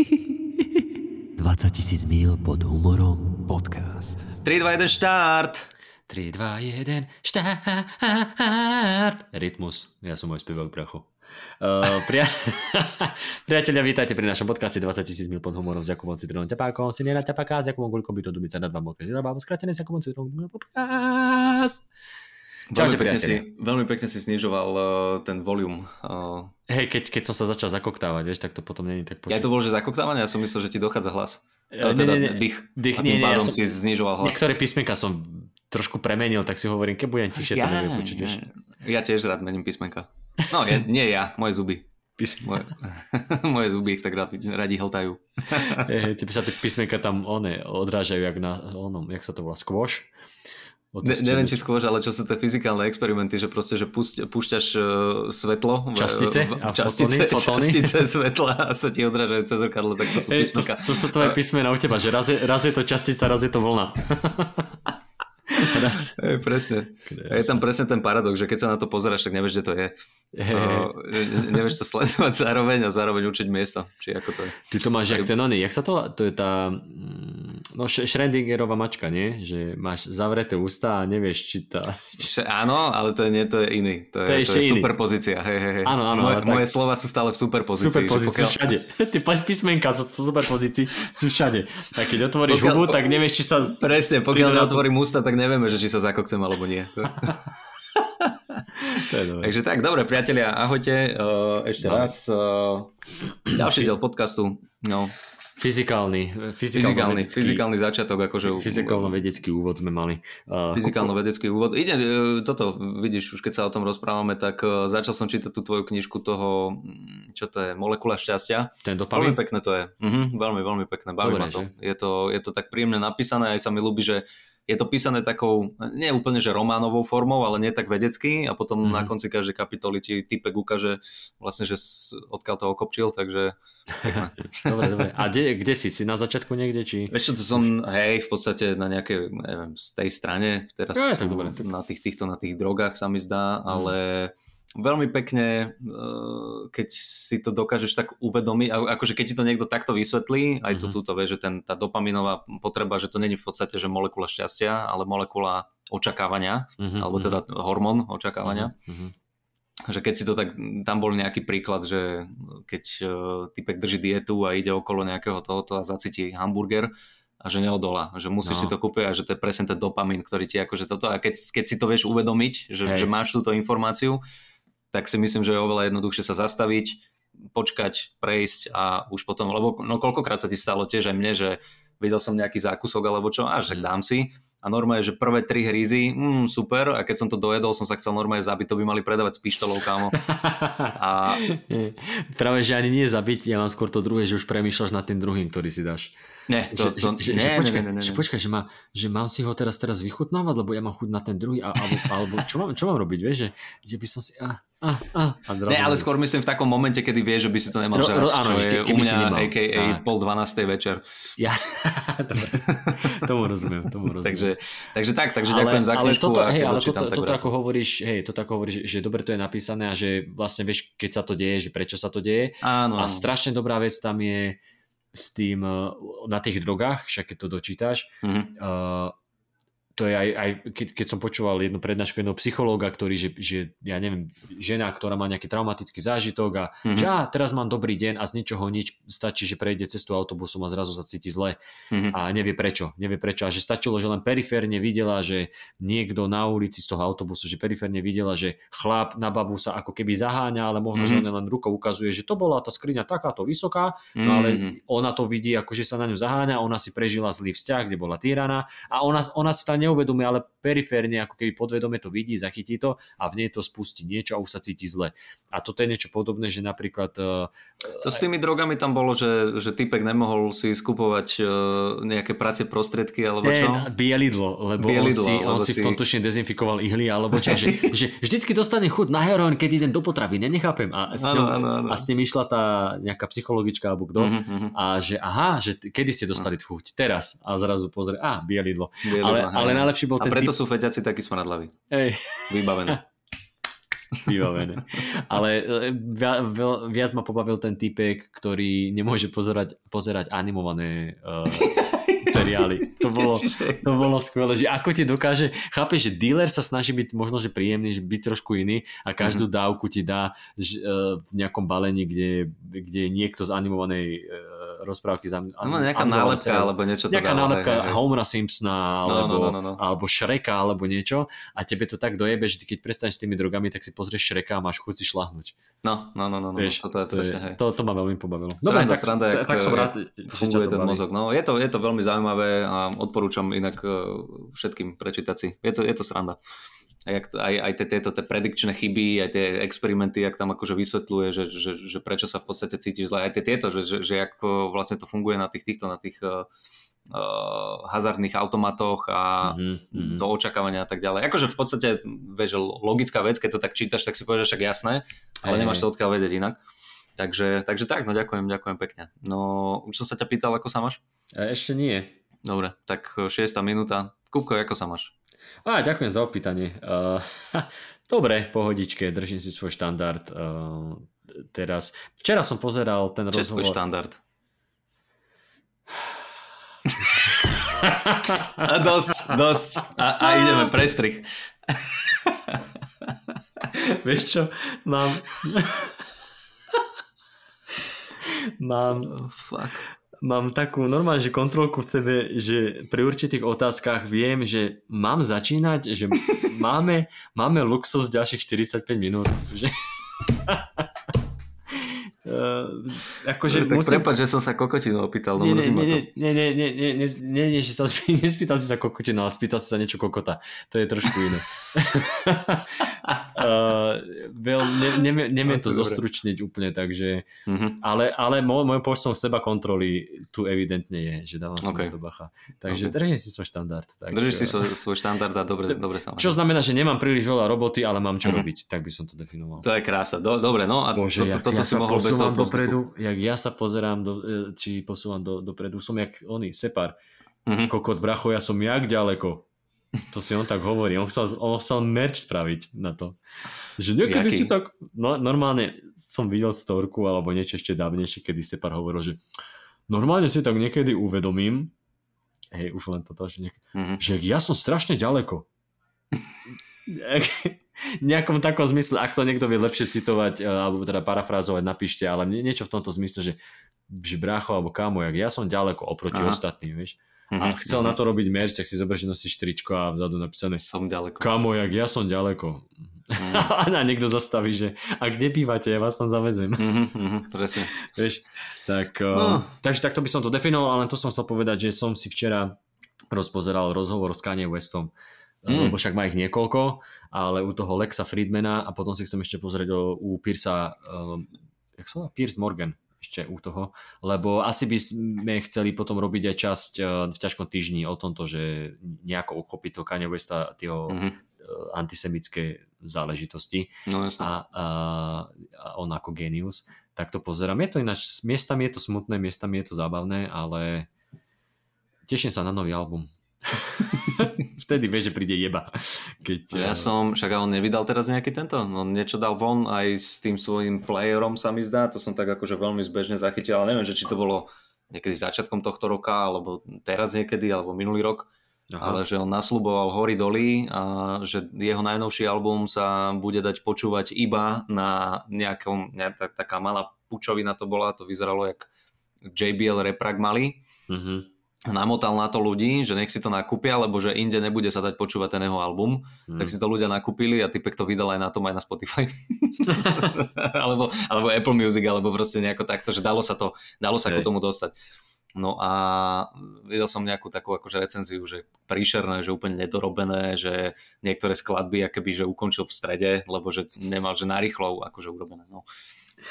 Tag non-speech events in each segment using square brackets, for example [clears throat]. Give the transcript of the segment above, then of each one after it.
20 tisíc mil pod humorom podcast. 3, 2, 1, štart! 3, 2, 1, štart. Rytmus. Ja som môj spevák bracho. Uh, pria... [laughs] Priatelia, vítajte pri našom podcaste 20 tisíc mil pod humorom s Jakubom Citronom Ťapákom, Sinera Ťapáka, s Jakubom Guľkom, Byto Dubica, nad vám okres, s Jakubom Citronom podcast. Čaute, veľmi, pekne si, veľmi pekne si snižoval uh, ten volum. Uh... Hej, keď, keď som sa začal zakoktávať, vieš, tak to potom není tak počuť. Ja to bol, že zakoktávanie, ja som myslel, že ti dochádza hlas. Ja, teda nie, nie, dých. dých a tým nie, pádom ja som, si znižoval hlas. Niektoré písmenka som trošku premenil, tak si hovorím, keď budem tišie, ja, to neviem počuť, vieš. Ja tiež rád mením písmenka. No, ja, nie ja, moje zuby. Moje, [laughs] moje zuby ich tak radi, radi hltajú. [laughs] hey, sa tie písmenka tam one, odrážajú, jak na onom, jak sa to volá, squash. Ne, neviem, či skôr, ale čo sú tie fyzikálne experimenty, že proste, že púšť, púšťaš uh, svetlo, častice, v, v, častice, fotóny, častice [laughs] svetla a sa ti odrážajú cez zrkadlo, tak to sú písmenka. To, to sú tvoje písmena u teba, že raz je, raz je to častica, raz je to vlna. [laughs] Raz. Hey, presne. A je tam presne ten paradox, že keď sa na to pozeráš, tak nevieš, že to je. Hey. Uh, nevieš to sledovať zároveň a zároveň učiť miesto. Či ako to je. Ty to máš jak ten oný, jak sa to, to je tá mm, no Schrödingerová mačka, nie? Že máš zavreté ústa a nevieš, či tá... Či... Áno, ale to, je, nie, to je iný. To je, to je, to je iný. superpozícia. Hej, hej, hej. Áno, áno. Moje, tak... moje slova sú stále v superpozícii. Superpozícii pokiaľ... všade. [laughs] Ty písmenka sú v superpozícii, sú všade. Tak keď otvoríš pokiaľ... hubu, tak nevieš, či sa... Presne, pokiaľ otvorím ústa, tak nevieme, že či sa zakokcem alebo nie. [laughs] to je dobré. Takže tak, dobre priatelia, ahojte. Uh, ešte no. raz. Uh, ďalší diel podcastu. No. Fyzikálny, fyzikálny, fyzikálny začiatok. Akože, Fyzikálno-vedecký úvod sme mali. Uh, Fyzikálno-vedecký úvod. Ide, toto, vidíš, už keď sa o tom rozprávame, tak začal som čítať tú tvoju knižku toho, mm, čo to je, Molekula šťastia. Ten dopamin? Veľmi pekné to je. Uh-huh, veľmi, veľmi pekné. Baví Dobre, ma to. Je, to. je to tak príjemne napísané, aj sa mi ľúbi, že je to písané takou, nie úplne že románovou formou, ale nie tak vedecky a potom mm. na konci každej kapitoly ti typek ukáže vlastne, že odkiaľ to okopčil, takže... [laughs] dobre, dobre. A kde, kde si? Si na začiatku niekde? Či... Vieš čo, to som, hej, v podstate na nejakej, neviem, z tej strane, teraz ja, tak dobre. na tých, týchto, na tých drogách sa mi zdá, mm. ale veľmi pekne, eh, keď si to dokážeš tak uvedomiť, akože keď ti to niekto takto vysvetlí, aj to mm-hmm. túto vie, že ten, tá dopaminová potreba, že to není v podstate, že molekula šťastia, ale molekula očakávania, mm-hmm. alebo teda hormón očakávania. Mm-hmm. Že keď si to tak, tam bol nejaký príklad, že keď uh, typek drží dietu a ide okolo nejakého tohoto a zacíti hamburger, a že neodolá, že musíš no. si to kúpiť a že to je presne ten dopamin, ktorý ti akože toto, a keď, keď si to vieš uvedomiť, že, že máš túto informáciu, tak si myslím, že je oveľa jednoduchšie sa zastaviť, počkať, prejsť a už potom, lebo no koľkokrát sa ti stalo tiež aj mne, že videl som nejaký zákusok alebo čo, a že dám si a normálne, že prvé tri hrízy, mm, super, a keď som to dojedol, som sa chcel normálne zabiť, to by mali predávať s pištolou, kámo. [laughs] A... Práve, že ani nie zabiť, ja mám skôr to druhé, že už premýšľaš nad tým druhým, ktorý si dáš. Nie, to, to, že, nie, že, počkaj, nie, nie, nie, že, počkaj že, má, že mám si ho teraz teraz vychutnávať, lebo ja mám chuť na ten druhý, a, alebo, alebo čo, mám, čo mám robiť, vieš, že, že by som si... A, a, a, a ne, ale skôr myslím v takom momente, kedy vieš, že by si to nemal žrať, ro, áno, čo je u mňa, a.k.a. pol dvanástej večer. Ja, [laughs] tomu rozumiem, tomu rozumiem. takže, takže tak, takže ale, ďakujem za knižku. Ale toto, hej, ale toto, toto ako hovoríš, hej, toto ako hovoríš, že dobre to je napísané a že vlastne vieš, keď sa to deje, že prečo sa to deje. Áno. A strašne dobrá vec tam je, s tým eh, na tých drogách, však keď to dočítaš, mm-hmm. uh, to je aj, aj keď, keď som počúval jednu prednášku jedného psychológa, ktorý, že, že ja neviem, žena, ktorá má nejaký traumatický zážitok a mm-hmm. že á, teraz mám dobrý deň a z ničoho nič stačí, že prejde cestu autobusom a zrazu sa cíti zle mm-hmm. a nevie prečo, nevie prečo a že stačilo, že len periférne videla, že niekto na ulici z toho autobusu, že periférne videla, že chlap na babu sa ako keby zaháňa, ale možno, mm-hmm. že on len rukou ukazuje, že to bola tá skriňa takáto vysoká, mm-hmm. no ale mhm. ona to vidí, ako že sa na ňu zaháňa, ona si prežila zlý vzťah, kde bola týraná a ona, ona si tam neuvedomuje, ale periférne, ako keby podvedome to vidí, zachytí to a v nej to spustí niečo a už sa cíti zle. A toto je niečo podobné, že napríklad... Uh, to s tými drogami tam bolo, že, že typek nemohol si skupovať uh, nejaké práce prostriedky alebo čo? Ne, bielidlo, lebo bielidlo, on si, on si v tom tušne dezinfikoval ihly alebo čo, že, [laughs] že vždycky dostane chud na heroin, keď idem do potravy, nenechápem. A s, ňou, ano, ano, ano. a s ním išla tá nejaká psychologička alebo kto uh-huh, a že aha, že kedy ste dostali chuť? Teraz. A zrazu pozrie, a bielidlo. bielidlo ale, ale najlepší bol a preto typ... sú feťaci takí smradlaví. Hej. Vybavené. [laughs] Vybavené. Ale viac, viac ma pobavil ten typek, ktorý nemôže pozerať, pozerať animované uh, [laughs] seriály. To [laughs] bolo, to bolo skvelé, že ako ti dokáže, chápeš, že dealer sa snaží byť možno, že príjemný, že byť trošku iný a každú mm-hmm. dávku ti dá že, uh, v nejakom balení, kde, kde niekto z animovanej uh, rozprávky za, no, nejaká nálepka seriál, alebo niečo nejaká nálepka Homera Simpsona alebo, no, no, no, no. alebo Shreka alebo niečo a tebe to tak dojebe, že keď prestaneš s tými drogami, tak si pozrieš Shreka a máš chuť si šlahnúť. No, no, no, no, no. Vieš, toto je, to, je, to, to ma veľmi pobavilo. Dobre, sranda, tak, sranda, tak, tak som rád, funguje ten mozog. No, je to, je to veľmi zaujímavé a odporúčam inak e, všetkým prečítať si. Je to, je to sranda. A jak, aj, aj tie, tieto tie predikčné chyby, aj tie experimenty, jak tam akože vysvetľuje, že, že, že prečo sa v podstate cítiš zle, aj tie tieto, že, že, že ako vlastne to funguje na tých týchto, na tých uh, hazardných automatoch a mm-hmm. to očakávania a tak ďalej. Akože v podstate, vieš, logická vec, keď to tak čítaš, tak si povieš, však jasné, ale aj, nemáš to odkiaľ vedieť inak. Takže, takže tak, no ďakujem, ďakujem pekne. No, už som sa ťa pýtal, ako sa máš? Ešte nie. Dobre, tak 6. minúta. Kupko, ako sa máš? Á, ďakujem za opýtanie. Uh, [laughs] dobre, pohodičke, držím si svoj štandard. Uh, teraz, včera som pozeral ten Čo rozhovor... Čo štandard? [laughs] a dosť, dosť. A, a ideme, prestrih. [laughs] Vieš čo, mám... mám... Oh, fuck mám takú normálne, že kontrolku v sebe, že pri určitých otázkach viem, že mám začínať, že máme, máme luxus ďalších 45 minút. Že... Uh, akože tak musím... Prepač, že som sa kokotinu opýtal, no nie, nie, nie, nie, nie, nie, nie, nie, nie, nie, že sa [laughs] nespýtal si sa kokotinu, ale spýtal si sa niečo kokota. To je trošku iné. [laughs] uh, veľ, ne, neviem, neviem no, to, to zostručniť úplne, takže uh-huh. ale, ale môj, môj posom seba kontroly tu evidentne je, že dávam okay. si to bacha. Takže okay. držím si svoj štandard. Tak, Držíš si svoj, svoj štandard a dobre, to, dobre sa Čo znamená, že nemám príliš veľa roboty, ale mám čo uh-huh. robiť, tak by som to definoval. To je krása, do, dobre, no a Bože, to, to, toto ja si mohol bez toho dopredu, jak ja sa pozerám, do, e, či posúvam do, dopredu, som jak oný, separ. Mm-hmm. Kokot, bracho, ja som jak ďaleko. To si on tak hovorí. On chcel, on chcel merch spraviť na to. Že niekedy Jaký? si tak... No, normálne som videl storku alebo niečo ešte dávnejšie, kedy Separ hovoril, že normálne si tak niekedy uvedomím, hej, už len toto, že, niek- mm-hmm. že ja som strašne ďaleko. [laughs] nejakom takom zmysle, ak to niekto vie lepšie citovať, e, alebo teda parafrázovať, napíšte, ale niečo v tomto zmysle, že, že brácho alebo kámo, jak ja som ďaleko oproti Aha. ostatným, vieš. A chcel mm-hmm. na to robiť merch, tak si zober, že nosíš tričko a vzadu napísané Som ďaleko. Kámo, jak ja som ďaleko. Mm. [laughs] a niekto zastaví, že a kde bývate, ja vás tam zavezem. Mm-hmm, presne. [laughs] Vieš, tak, e, no. uh, takže takto by som to definoval, ale to som chcel povedať, že som si včera rozpozeral rozhovor s Kanye Westom mm. lebo však má ich niekoľko, ale u toho Lexa Friedmana a potom si chcem ešte pozrieť o, u Piersa, um, jak sa Piers Morgan ešte u toho, lebo asi by sme chceli potom robiť aj časť uh, v ťažkom týždni o tomto, že nejako uchopiť to Kanye Westa, tieho mm-hmm. antisemické záležitosti no, a, a, a on ako genius, tak to pozerám. Je to ináč, miestami je to smutné, miestami je to zábavné, ale teším sa na nový album. [laughs] Vtedy vieš, že príde jeba. Keď, no ja eh, som, však on nevydal teraz nejaký tento, on niečo dal von aj s tým svojím playerom sa mi zdá, to som tak akože veľmi zbežne zachytil, ale neviem, že či to bolo niekedy začiatkom tohto roka, alebo teraz niekedy, alebo minulý rok, Aha. ale že on nasľuboval hory doly a že jeho najnovší album sa bude dať počúvať iba na nejakom, nejaká taká malá pučovina to bola, to vyzeralo jak JBL Reprag malý. Mm-hmm namotal na to ľudí, že nech si to nakúpia, lebo že inde nebude sa dať počúvať ten jeho album, hmm. tak si to ľudia nakúpili a typek to vydal aj na tom, aj na Spotify. [laughs] alebo, alebo Apple Music, alebo proste nejako takto, že dalo sa to, dalo sa okay. k tomu dostať. No a videl som nejakú takú akože recenziu, že príšerné, že úplne nedorobené, že niektoré skladby akoby, že ukončil v strede, lebo že nemal, že narýchlo akože urobené. No.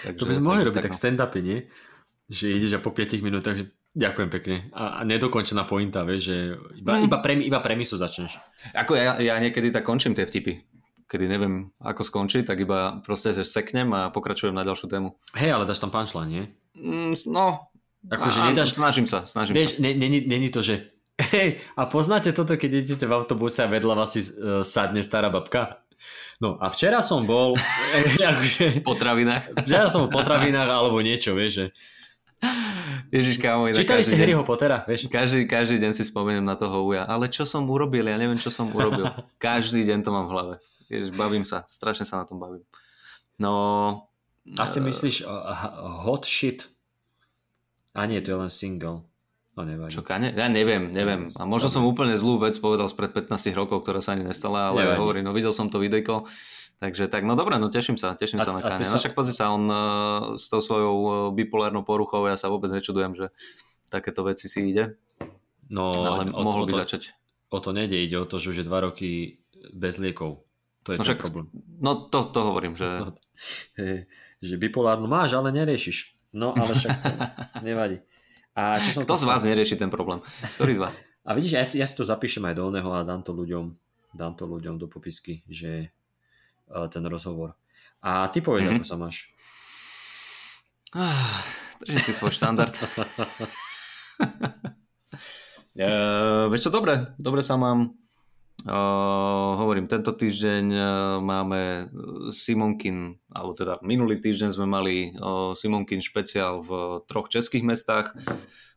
Takže, to by sme mohli robiť tak, tak stand-upy, nie? Že ideš a po 5 minútach, že Ďakujem pekne. A, nedokončená pointa, vieš, že iba, mm. iba, pre, iba premisu začneš. Ako ja, ja niekedy tak končím tie vtipy. Kedy neviem, ako skončiť, tak iba proste seknem a pokračujem na ďalšiu tému. Hej, ale dáš tam punchline, nie? Mm, no, akože nedáš... Snažím sa, snažím vieš, sa. Není to, že hej, a poznáte toto, keď idete v autobuse a vedľa vás si uh, sadne stará babka? No a včera som bol... [laughs] v potravinách. Včera som bol v potravinách alebo niečo, vieš, že... Ježiš, kámo, Čítali ste Harryho Pottera, vieš? Každý, každý deň si spomeniem na toho uja. Ale čo som urobil? Ja neviem, čo som urobil. [laughs] Každý deň to mám v hlave. Ježiš, bavím sa. Strašne sa na tom bavím. No... Asi uh, myslíš uh, hot shit? A nie, to je len single. No nevadí. Čo, kane? Ja neviem, neviem. A možno som úplne zlú vec povedal spred 15 rokov, ktorá sa ani nestala, ale nevadí. hovorím, no videl som to videjko. Takže tak, no dobre, no teším sa, teším a, sa na Kanye. Sa... No však pozri sa, on uh, s tou svojou uh, bipolárnou poruchou, ja sa vôbec nečudujem, že takéto veci si ide. No, ale o, mohol o by to, začať. O to nejde, ide o to, že už je dva roky bez liekov. To je no však, problém. No to, to hovorím, že... To, že bipolárnu máš, ale neriešiš. No ale však [laughs] nevadí. A čo som Kto z vás nerieši ten problém? Ktorý z vás? A vidíš, ja si, ja si to zapíšem aj do oného a dám to ľuďom, dám to ľuďom do popisky, že ten rozhovor. A ty povedz, mm-hmm. ako sa máš. Ah, držím si svoj štandard. uh, [laughs] vieš čo, dobre, dobre sa mám. Uh, hovorím, tento týždeň uh, máme Simonkin, alebo teda minulý týždeň sme mali uh, Simonkin špeciál v troch českých mestách,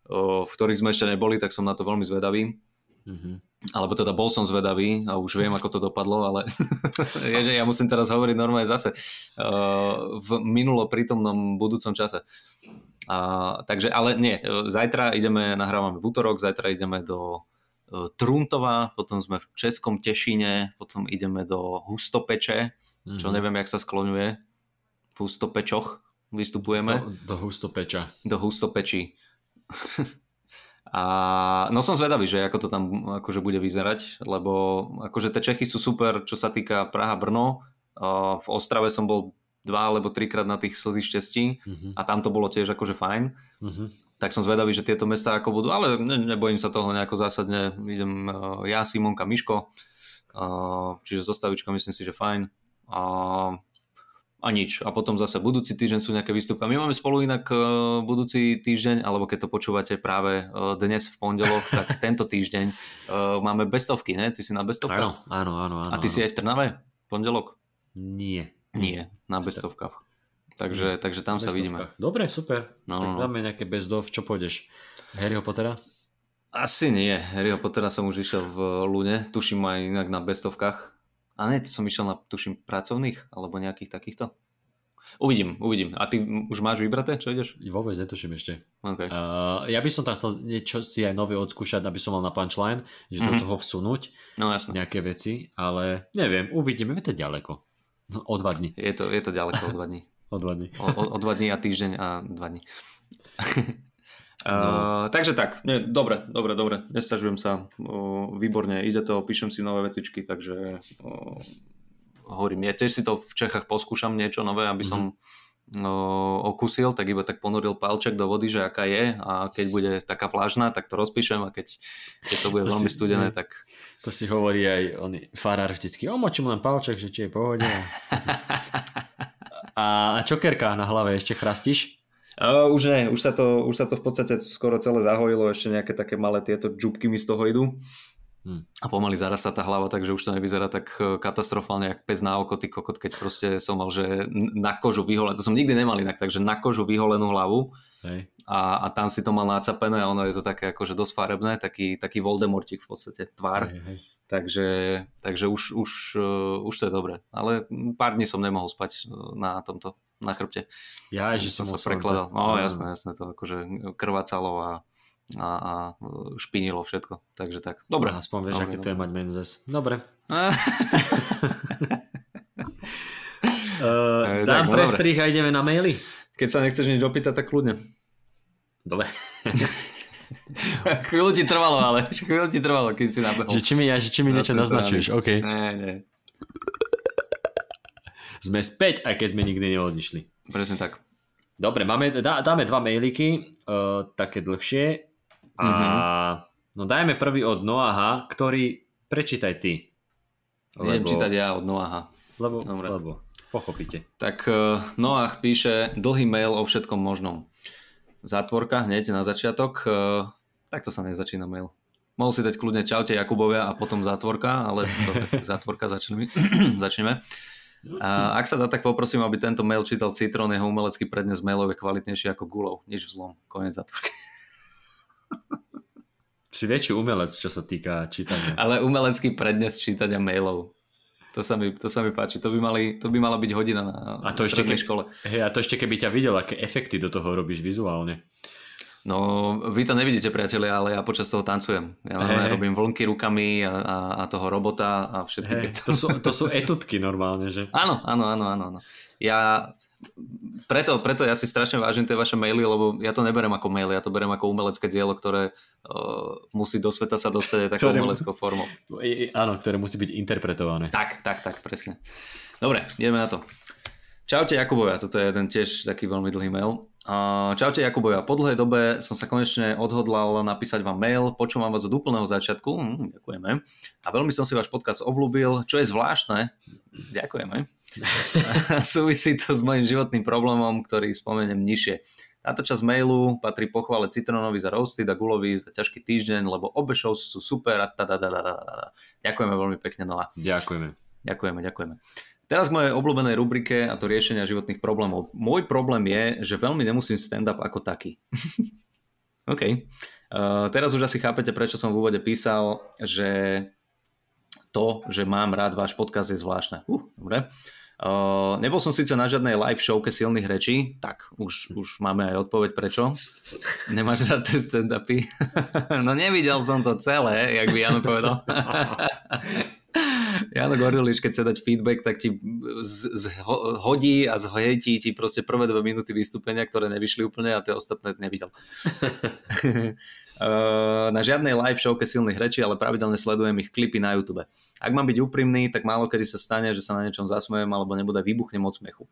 uh, v ktorých sme ešte neboli, tak som na to veľmi zvedavý. Mm-hmm. Alebo teda bol som zvedavý a už viem, ako to dopadlo, ale [laughs] je, že ja musím teraz hovoriť normálne zase uh, v minulo prítomnom budúcom čase. Uh, takže, ale nie, zajtra ideme, nahrávame v útorok, zajtra ideme do E, Truntova, potom sme v Českom Tešine, potom ideme do Hustopeče, mm-hmm. čo neviem, jak sa skloňuje. V Hustopečoch vystupujeme. Do, do Hustopeča. Do Hustopečí. [laughs] A no som zvedavý, že ako to tam akože bude vyzerať, lebo akože tie Čechy sú super, čo sa týka Praha-Brno. V Ostrave som bol dva alebo trikrát na tých slzy štestí uh-huh. a tam to bolo tiež akože fajn. Uh-huh. Tak som zvedavý, že tieto mesta ako budú, ale ne, nebojím sa toho nejako zásadne. Idem ja, Simonka, Miško, čiže zostavička myslím si, že fajn. A, a nič. A potom zase budúci týždeň sú nejaké výstupka. My máme spolu inak uh, budúci týždeň, alebo keď to počúvate práve uh, dnes v pondelok, tak [laughs] tento týždeň uh, máme bestovky, ne? Ty si na bestovkách? Áno, áno, áno. áno a ty áno. si aj v Trnave? Pondelok? Nie. Nie, na bestovkách. Takže, takže tam sa vidíme. Dobre, super. No, tak no. dáme nejaké bezdov. Čo pôjdeš? Harryho Pottera? Asi nie. Harryho Pottera som už išiel v Lune. Tuším aj inak na bestovkách. A nie, som išiel na, tuším, pracovných alebo nejakých takýchto. Uvidím, uvidím. A ty už máš vybraté, čo ideš? Vôbec netuším ešte. Okay. Uh, ja by som tam chcel niečo si aj nové odskúšať, aby som mal na punchline, že mm-hmm. do mhm. toho vsunúť no, jasne. nejaké veci, ale neviem, uvidíme, je to ďaleko. O dva dní. Je to, je to ďaleko o dva dní. [laughs] o dva dní. O, o, o dva dní a týždeň a dva dní. [laughs] No. Uh, takže tak, nie, dobre, dobre, dobre, nestažujem sa, uh, výborne, ide to, píšem si nové vecičky, takže uh, hovorím, ja tiež si to v Čechách poskúšam niečo nové, aby som mm-hmm. uh, okusil, tak iba tak ponoril palček do vody, že aká je a keď bude taká vlážna, tak to rozpíšem a keď, keď to bude veľmi studené, tak to si hovorí aj on, farár vždycky, omočím len palček, že či je pohode. [laughs] A čokerka na hlave ešte chrastíš? Uh, už nie, už sa, to, už sa to v podstate skoro celé zahojilo, ešte nejaké také malé tieto džubky mi z toho idú. Hmm. A pomaly zarastá tá hlava, takže už to nevyzerá tak e, katastrofálne, jak pes na oko, ty kokot, keď proste som mal, že na kožu vyholenú, to som nikdy nemal inak, takže na kožu vyholenú hlavu Hej. A, a tam si to mal nácapené a ono je to také akože dosť farebné, taký, taký Voldemortik v podstate, tvár. Hej, hej. Takže, takže už, už, uh, už to je dobré. Ale pár dní som nemohol spať e, na tomto, na chrbte. Ja, že som sa prekladal. No jasné, jasné, to akože krvácalo a, a, a špinilo všetko. Takže tak, dobre. Aspoň vieš, dobre, aké to je mať menzes. Dobre. uh, [laughs] dám tak, prestrih a ideme na maily. Keď sa nechceš nič opýtať, tak kľudne. Dobre. [laughs] chvíľu ti trvalo, ale chvíľu ti trvalo, keď si nabehol. Že či mi, ja, že či mi niečo naznačuješ, OK. Nie, nie. Sme späť, aj keď sme nikdy neodišli. Presne tak. Dobre, máme, dá, dáme dva mailiky, uh, také dlhšie. A mm-hmm. no dajme prvý od Noaha, ktorý prečítaj ty. Lebo... Idem čítať ja od Noaha. Lebo, Dobre. lebo pochopíte. Tak uh, Noah píše dlhý mail o všetkom možnom zátvorka hneď na začiatok. E, takto sa nezačína mail. Mohol si dať kľudne čaute Jakubovia a potom zátvorka, ale to, [laughs] zátvorka začneme. [clears throat] začneme. A ak sa dá, tak poprosím, aby tento mail čítal Citron, jeho umelecký prednes mailov je kvalitnejší ako Gulov. Nič vzlom. Konec zátvorky. Si väčší umelec, čo sa týka čítania. Ale umelecký prednes čítania mailov. To sa, mi, to sa mi páči. To by, mali, to by mala byť hodina na a to ešte ke, škole. Hej, a to ešte keby ťa videl, aké efekty do toho robíš vizuálne. No, vy to nevidíte, priatelia, ale ja počas toho tancujem. Ja hey. robím vlnky rukami a, a, a toho robota a všetky hey, to, sú, to sú etutky normálne, že? Áno, áno, áno, áno. Ja preto, preto ja si strašne vážim tie vaše maily, lebo ja to neberem ako mail, ja to berem ako umelecké dielo, ktoré uh, musí do sveta sa dostať takou ktoré, umeleckou formou. Áno, ktoré musí byť interpretované. Tak, tak, tak, presne. Dobre, ideme na to. Čaute Jakubovia, toto je jeden tiež taký veľmi dlhý mail. Čaute Jakubovia, po dlhej dobe som sa konečne odhodlal napísať vám mail, počúvam vás od úplného začiatku, hm, ďakujeme. A veľmi som si váš podcast obľúbil, čo je zvláštne, ďakujeme [laughs] Súvisí to s mojim životným problémom, ktorý spomeniem nižšie. Táto časť mailu patrí pochvále Citronovi za Roasted a Gulovi za ťažký týždeň, lebo obe show sú super a Ďakujeme veľmi pekne, Noa. Ďakujeme. Ďakujeme, ďakujeme. Teraz k mojej rubrike a to riešenia životných problémov. Môj problém je, že veľmi nemusím stand-up ako taký. [laughs] OK. Uh, teraz už asi chápete, prečo som v úvode písal, že to, že mám rád váš podcast je zvláštne. Uh, dobre. Uh, nebol som síce na žiadnej live showke silných rečí, tak už, už máme aj odpoveď prečo. [laughs] Nemáš rád tie stand-upy? [laughs] no nevidel som to celé, jak by Jano povedal. Jano Gorilič, keď sa dať feedback, tak ti z, z, hodí a zhojetí ti proste prvé dve minúty vystúpenia, ktoré nevyšli úplne a tie ostatné nevidel. [laughs] na žiadnej live showke silných rečí, ale pravidelne sledujem ich klipy na YouTube. Ak mám byť úprimný, tak málo kedy sa stane, že sa na niečom zasmejem alebo nebude vybuchnem od smechu.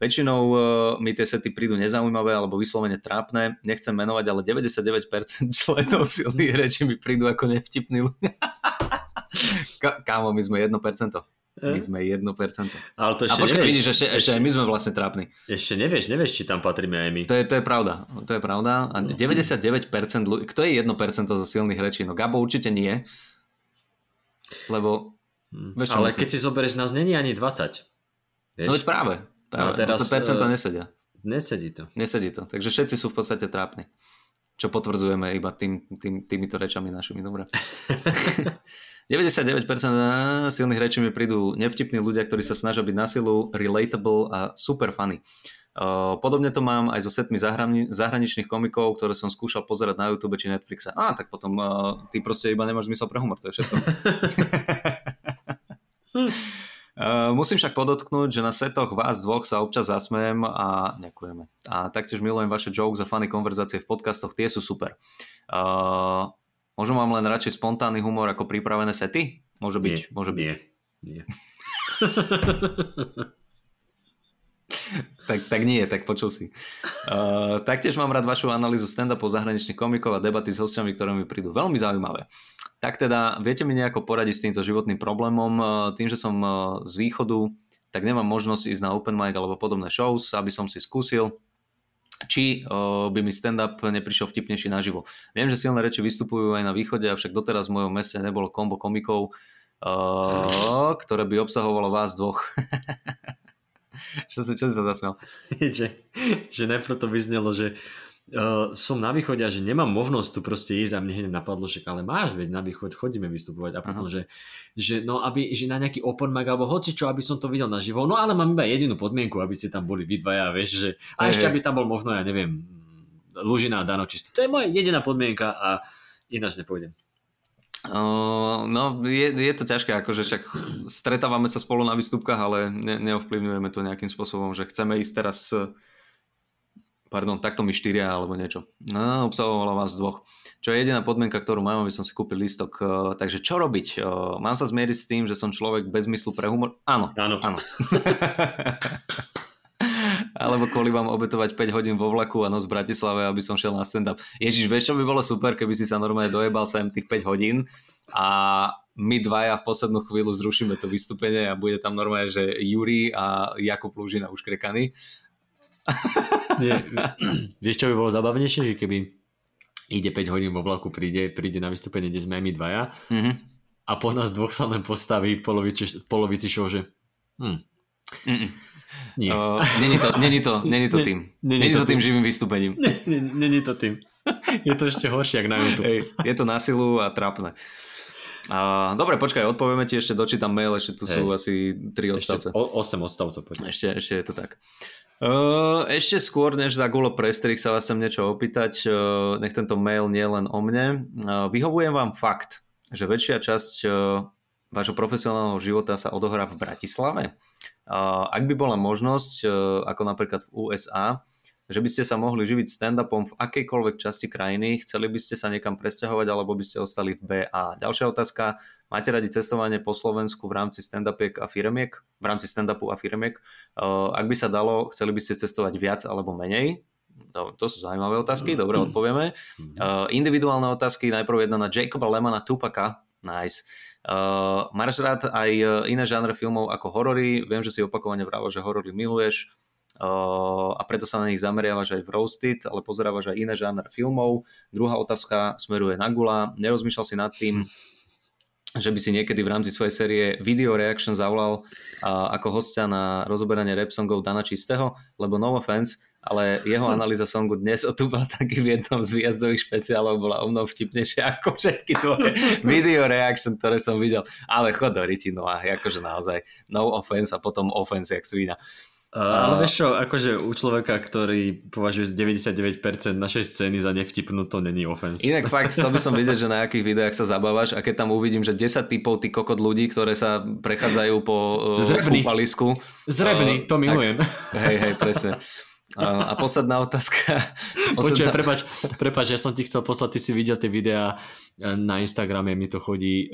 Väčšinou uh, mi tie sety prídu nezaujímavé alebo vyslovene trápne. Nechcem menovať, ale 99% [laughs] členov silných rečí mi prídu ako nevtipní ľudia. Kámo, my sme 1%. My hm? sme 1%. Ale to ešte A počkaj, vidíš, ešte, ešte my sme vlastne trápni. Ešte nevieš, nevieš, či tam patríme aj my. To je, to je pravda. To je pravda. A 99% ľudí, kto je 1% zo silných rečí? No Gabo určite nie. Lebo... Hm. Vieš, Ale keď si zoberieš, nás není ani 20. Vieš? No veď práve. práve. No teraz, no to percenta uh, nesedia. Nesedí to. Nesedí to. Takže všetci sú v podstate trápni. Čo potvrdzujeme iba tým, tým, týmito rečami našimi. Dobre. [laughs] 99% silných rečí mi prídu nevtipní ľudia, ktorí sa snažia byť na silu, relatable a super funny. Podobne to mám aj so setmi zahrani- zahraničných komikov, ktoré som skúšal pozerať na YouTube či Netflixe. Á, tak potom uh, ty proste iba nemáš zmysel pre humor, to je všetko. [laughs] Uh, musím však podotknúť, že na setoch vás dvoch sa občas zasmejem a ďakujeme. A taktiež milujem vaše jokes a funny konverzácie v podcastoch, tie sú super. Uh, Môžu mám len radšej spontánny humor ako pripravené sety? Môže byť, nie, môže byť. Nie, nie. [laughs] tak, tak nie, tak počul si. Uh, taktiež mám rád vašu analýzu stand-upov zahraničných komikov a debaty s hostiami, ktoré mi prídu veľmi zaujímavé. Tak teda, viete mi nejako poradiť s týmto životným problémom? Uh, tým, že som uh, z východu, tak nemám možnosť ísť na open mic alebo podobné shows, aby som si skúsil či uh, by mi stand-up neprišiel vtipnejší naživo. Viem, že silné reči vystupujú aj na východe, avšak doteraz v mojom meste nebolo kombo komikov, uh, ktoré by obsahovalo vás dvoch. [laughs] čo, si, čo si sa zasmial? [laughs] že, že najprv to vyznelo, že uh, som na východe a že nemám možnosť tu proste ísť a mne hneď napadlo, že ale máš, veď na východ chodíme vystupovať a potom, že, že, no aby, že na nejaký open mic alebo hoci čo, aby som to videl naživo, no ale mám iba jedinú podmienku, aby ste tam boli vy dvaja, vieš, že a ešte aby tam bol možno, ja neviem, Lužina a Dano čistý. To je moja jediná podmienka a ináč nepôjdem. Uh, no, je, je to ťažké, akože však stretávame sa spolu na výstupkách, ale ne, neovplyvňujeme to nejakým spôsobom, že chceme ísť teraz pardon, takto mi štyria alebo niečo. No, obsahovala vás dvoch. Čo je jediná podmienka, ktorú mám, aby som si kúpil lístok. Uh, takže čo robiť? Uh, mám sa zmieriť s tým, že som človek bez zmyslu pre humor? Áno. Áno. áno. [laughs] Alebo kvôli vám obetovať 5 hodín vo vlaku a noc v Bratislave, aby som šiel na stand-up. Ježiš, vieš, čo by bolo super, keby si sa normálne dojebal sem tých 5 hodín a my dvaja v poslednú chvíľu zrušíme to vystúpenie a bude tam normálne, že Juri a Jakub Lúžina už krekaný [laughs] nie, [clears throat] vieš, čo by bolo zabavnejšie, že keby ide 5 hodín vo vlaku, príde, príde na vystúpenie, kde sme aj my dvaja mm-hmm. a po nás dvoch sa len postaví polovici, polovici show, že hm. Nie. Uh, není, to, není, to, není to tým. Není, není to tým živým vystúpením. Není to tým. [laughs] Je to ešte horšie, ako na YouTube. Hej, je to na silu a trápne. Uh, dobre, počkaj, odpovieme ti, ešte dočítam mail, ešte tu hey. sú asi 3 odstavce. Ešte 8 odstavcov. Ešte, ešte je to tak. Uh, ešte skôr, než za gulo prestrih sa vás sem niečo opýtať, uh, nech tento mail nie len o mne. Uh, vyhovujem vám fakt, že väčšia časť vášho profesionálneho života sa odohrá v Bratislave. Ak by bola možnosť, ako napríklad v USA, že by ste sa mohli živiť stand-upom v akejkoľvek časti krajiny, chceli by ste sa niekam presťahovať alebo by ste ostali v BA. Ďalšia otázka, máte radi cestovanie po Slovensku v rámci stand-upiek a firmiek? V rámci stand-upu a firmiek? Uh, ak by sa dalo, chceli by ste cestovať viac alebo menej? No, to sú zaujímavé otázky, dobre [clears throat] odpovieme. Uh, individuálne otázky, najprv jedna na Jacoba Lemana Tupaka, nice. Uh, máš rád aj iné žánre filmov ako horory, viem, že si opakovane vravel, že horory miluješ, a preto sa na nich zameriavaš aj v Roasted, ale pozerávaš aj iné žánre filmov. Druhá otázka smeruje na Gula. Nerozmýšľal si nad tým, [laughs] že by si niekedy v rámci svojej série Video Reaction zavolal ako hostia na rozoberanie rap songov Dana Čistého, lebo no offense, ale jeho analýza songu dnes o tu bol taký v jednom z výjazdových špeciálov bola o mnou vtipnejšia ako všetky tvoje [laughs] video reaction, ktoré som videl. Ale chod do no a akože naozaj no offense a potom offense jak svína. Uh, ale vieš čo, akože u človeka, ktorý považuje 99% našej scény za nevtipnú, to není offense. Inak fakt, chcel by som vidieť, že na akých videách sa zabávaš a keď tam uvidím, že 10 typov ty kokot ľudí, ktoré sa prechádzajú po uh, kúpalisku. Zrebný, uh, to milujem. Tak, hej, hej, presne. A, a posledná otázka. [laughs] Posledná... Počuaj, prepač, prepač, ja som ti chcel poslať, ty si videl tie videá na Instagrame, mi to chodí,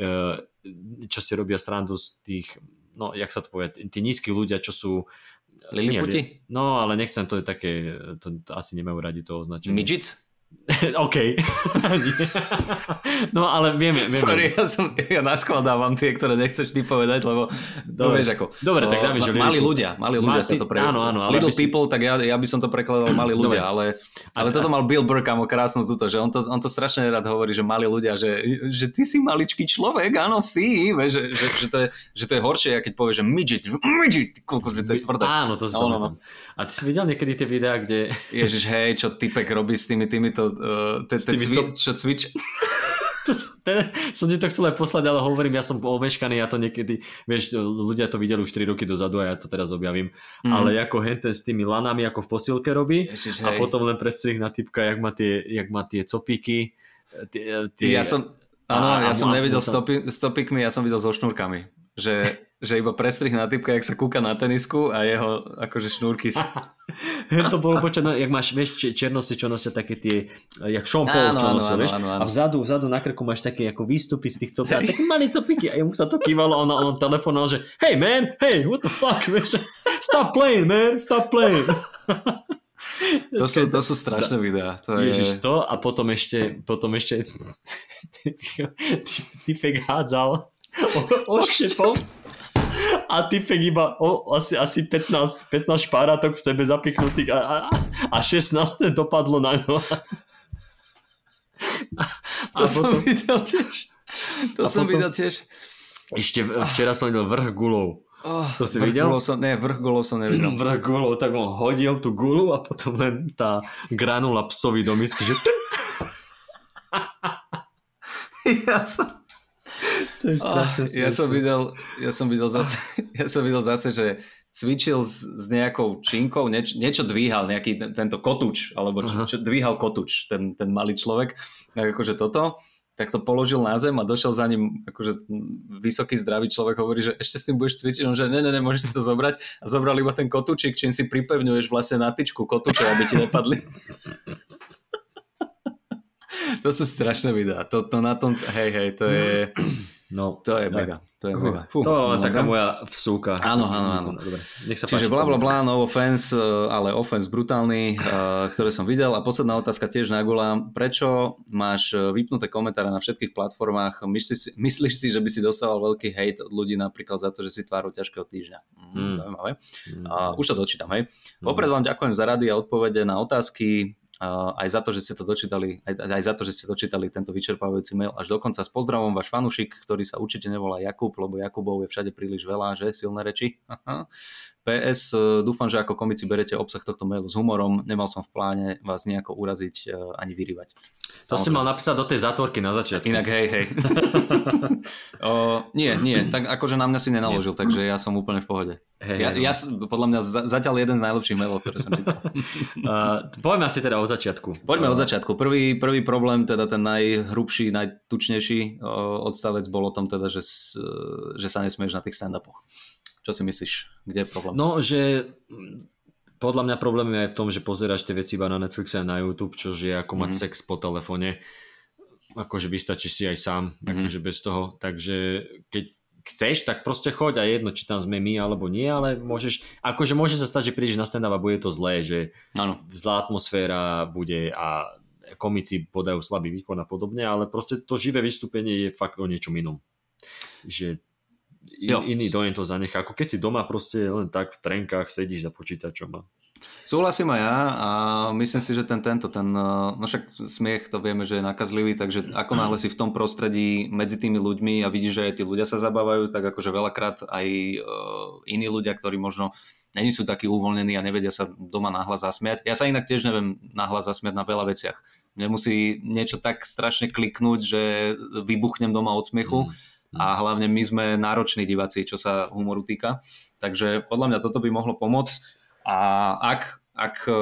čo si robia srandu z tých, no, jak sa to povie, tí nízki ľudia, čo sú Liliputi? No, ale nechcem, to je také, to, to asi nemajú radi to označenie. Midgets? [laughs] OK. no ale vieme, vieme. Sorry, ja, som, ja naskladávam tie, ktoré nechceš ty povedať, lebo Dobre. vieš ako. Dobre, tak dáme, že Mali ľudia, mali ľudia Ma, sa to pre... Áno, áno. Ale Little si... people, tak ja, ja by som to prekladal mali ľudia, ale, ale toto mal Bill Burr kamo krásnu túto, že on to, on to strašne rád hovorí, že mali ľudia, že, že ty si maličký človek, áno, si, vieš, že, že, že, to je, že to je horšie, keď povieš, že midget, midget, že to je tvrdé. Áno, to no, no, no. A ty si videl niekedy tie videá, kde... Ježiš, hej, čo typek robí s tými, tými to, uh, te, te cvi, čo cvič... [laughs] to, ten, som ti to chcel aj poslať, ale hovorím, ja som omeškaný, ja to niekedy, vieš, ľudia to videli už 3 roky dozadu a ja to teraz objavím, mm. ale ako henten s tými lanami, ako v posilke robí Ježiš, a potom len prestrih na typka, jak má tie, jak má tie copíky. Tie, tie... Ja som, áno, ja som nevidel s topikmi, ja som videl so šnúrkami, že že iba prestrih na typka, jak sa kúka na tenisku a jeho akože šnúrky si... to bolo počať, no, jak máš, vieš, černosti, čo nosia také tie, jak šompol, čo nosia, vieš, áno, áno. a vzadu, vzadu na krku máš také ako výstupy z tých copík, a také malé copíky a mu sa to kývalo, on, on telefonoval, že hey man, hey, what the fuck, vieš, stop playing, man, stop playing. To sú, to sú strašné videá. To Ježiš, je... to a potom ešte, potom ešte typek hádzal oštepom a typek iba o, asi, asi 15, 15 špáratok v sebe zapichnutých a, a, a 16 dopadlo na ňo. To a som potom... videl tiež. To a som potom... videl tiež. Ešte včera som videl vrch gulov. Oh, to si videl? Som, ne, vrch gulov som nevidel. [clears throat] vrch gulov, tak on hodil tú gulu a potom len tá granula psovi do misky, že... [laughs] [laughs] ja som... To je strašne oh, ja som videl, ja som videl zase, [laughs] ja som videl zase, že cvičil s, s nejakou činkou, nieč, niečo dvíhal, nejaký ten, tento kotuč, alebo čo, čo dvíhal kotuč, ten, ten malý človek, tak akože toto, tak to položil na zem a došiel za ním akože vysoký zdravý človek hovorí, že ešte s tým budeš cvičiť, on že ne, ne, ne, môžeš si to zobrať. A zobral iba ten kotučik, čím si pripevňuješ vlastne na tyčku kotuče, aby ti nepadli. [laughs] to sú strašné videá. To, to na tom, hej, hej, to je... [clears throat] No, to je mega. To je mega. Fú, to je taká moja vsúka. Áno, áno, áno. Dobre. Nech sa Čiže bla bla bla, no offense, eh, ale offense brutálny, uh, ktoré som videl. A posledná otázka tiež na Gula. Prečo máš eh, vypnuté komentáre na všetkých platformách? Myslíš si, myslíš si, že by si dostával veľký hate od ľudí napríklad za to, že si tvárou ťažkého týždňa? Mm, mm. Mm. Uh, už to dočítam, hej. Mm. Opred vám ďakujem za rady a odpovede na otázky aj za to, že ste to dočítali, aj, aj za to, že ste dočítali tento vyčerpávajúci mail až dokonca s pozdravom váš fanušik, ktorý sa určite nevolá Jakub, lebo Jakubov je všade príliš veľa, že silné reči. PS, e, dúfam, že ako komici berete obsah tohto mailu s humorom. Nemal som v pláne vás nejako uraziť e, ani vyrývať. To si mal napísať do tej zátvorky na začiatku. Inak hej, hej. [laughs] o, nie, nie, tak akože na mňa si nenaložil, nie. takže ja som úplne v pohode. Hey, ja, ja, podľa mňa zatiaľ jeden z najlepších mailov, ktoré som čítal. uh, [laughs] poďme asi teda od začiatku. Poďme od začiatku. Prvý, prvý problém, teda ten najhrubší, najtučnejší odstavec bol o tom teda, že, že sa nesmieš na tých stand-upoch. Čo si myslíš? Kde je problém? No, že podľa mňa problém je aj v tom, že pozeráš tie veci iba na Netflixe a na YouTube, čo je ako mať mhm. sex po telefóne. Akože vystačíš si aj sám, mm-hmm. akože bez toho. Takže keď chceš, tak proste choď a jedno, či tam sme my alebo nie, ale môžeš, akože môže sa stať, že prídeš na stand a bude to zlé, že ano. zlá atmosféra bude a komici podajú slabý výkon a podobne, ale proste to živé vystúpenie je fakt o niečom inom. Že jo. iný dojem to zanechá. Ako keď si doma proste len tak v trenkách sedíš za počítačom a Súhlasím aj ja a myslím si, že ten tento, ten, no však smiech to vieme, že je nakazlivý, takže ako náhle si v tom prostredí medzi tými ľuďmi a vidíš, že aj tí ľudia sa zabávajú, tak akože veľakrát aj uh, iní ľudia, ktorí možno není sú takí uvoľnení a nevedia sa doma nahlas zasmiať. Ja sa inak tiež neviem nahlas zasmiať na veľa veciach. Mne musí niečo tak strašne kliknúť, že vybuchnem doma od smiechu. Mm a hlavne my sme nároční diváci, čo sa humoru týka. Takže podľa mňa toto by mohlo pomôcť a ak, ak e,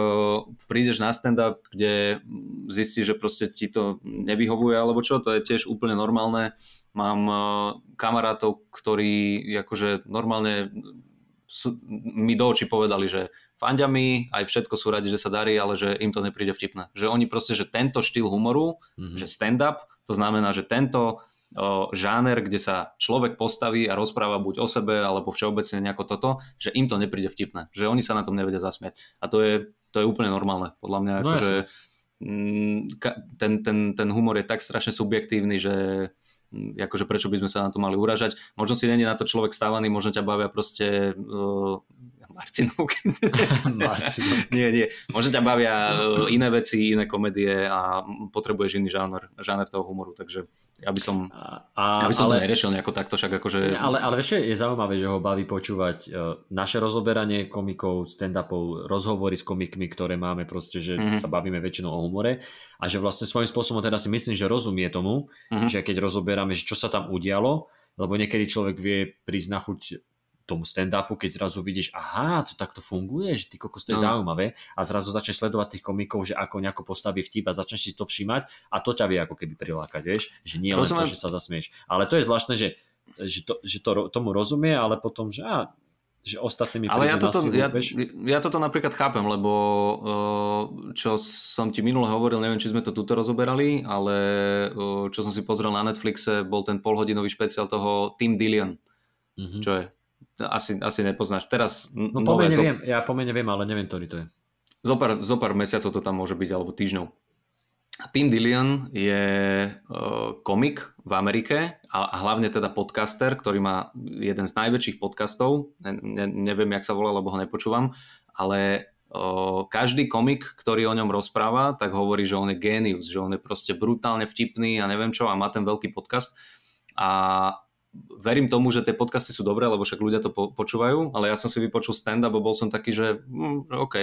prídeš na stand-up, kde zistíš, že proste ti to nevyhovuje alebo čo, to je tiež úplne normálne. Mám e, kamarátov, ktorí akože normálne sú, mi do očí povedali, že fandia mi, aj všetko sú radi, že sa darí, ale že im to nepríde vtipné. Že oni proste, že tento štýl humoru, mm-hmm. že stand-up, to znamená, že tento žáner, kde sa človek postaví a rozpráva buď o sebe alebo všeobecne nejako toto, že im to nepríde vtipné, že oni sa na tom nevedia zasmiať. A to je, to je úplne normálne, podľa mňa, no akože ten, ten, ten humor je tak strašne subjektívny, že mm, akože prečo by sme sa na to mali uražať. Možno si není na to človek stávaný, možno ťa bavia proste uh, Marcinovky. [laughs] nie, nie. Možno ťa bavia e, iné veci, iné komédie a potrebuješ iný žáner, žáner toho humoru, takže ja by som, a, ja by som ale, to neriešil nejako takto, však akože... Ale, ale vieš, je zaujímavé, že ho baví počúvať uh, naše rozoberanie komikov, stand-upov, rozhovory s komikmi, ktoré máme proste, že mm-hmm. sa bavíme väčšinou o humore a že vlastne svojím spôsobom teda si myslím, že rozumie tomu, mm-hmm. že keď rozoberáme, že čo sa tam udialo, lebo niekedy človek vie prísť na chuť tomu stand-upu, keď zrazu vidíš, aha, to takto funguje, že ty kokos, to je no. zaujímavé a zrazu začneš sledovať tých komikov, že ako nejako postaví vtip a začneš si to všímať a to ťa vie ako keby prilákať, vieš, že nie len to, že sa zasmieš. Ale to je zvláštne, že, že, to, že to, tomu rozumie, ale potom, že á, že ostatní mi Ale ja toto, silu, ja, ja toto napríklad chápem, lebo uh, čo som ti minule hovoril, neviem, či sme to tuto rozoberali, ale uh, čo som si pozrel na Netflixe, bol ten polhodinový špeciál toho Tim Dillion, mm-hmm. čo je asi, asi nepoznáš. Teraz no pomene zo... viem, ja pomene viem, ale neviem, ktorý to je. Zopár, zopár mesiacov to tam môže byť, alebo týždňov. Tim Dillion je uh, komik v Amerike a, a hlavne teda podcaster, ktorý má jeden z najväčších podcastov. Ne, ne, neviem, jak sa volá, lebo ho nepočúvam, ale uh, každý komik, ktorý o ňom rozpráva, tak hovorí, že on je genius, že on je proste brutálne vtipný a neviem čo a má ten veľký podcast. A verím tomu, že tie podcasty sú dobré, lebo však ľudia to po, počúvajú, ale ja som si vypočul stand-up a bol som taký, že mm, OK,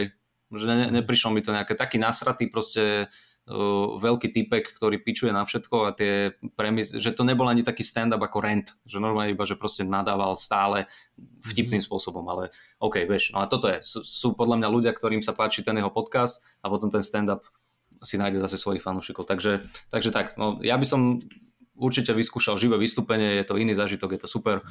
že ne, neprišlo mi to nejaké taký nasratý proste uh, veľký typek, ktorý pičuje na všetko a tie premis, že to nebol ani taký stand-up ako rent, že normálne iba, že proste nadával stále vtipným mm-hmm. spôsobom, ale OK, vieš, no a toto je, sú, sú podľa mňa ľudia, ktorým sa páči ten jeho podcast a potom ten stand-up si nájde zase svojich fanúšikov. Takže, takže tak, no ja by som určite vyskúšal živé vystúpenie, je to iný zážitok, je to super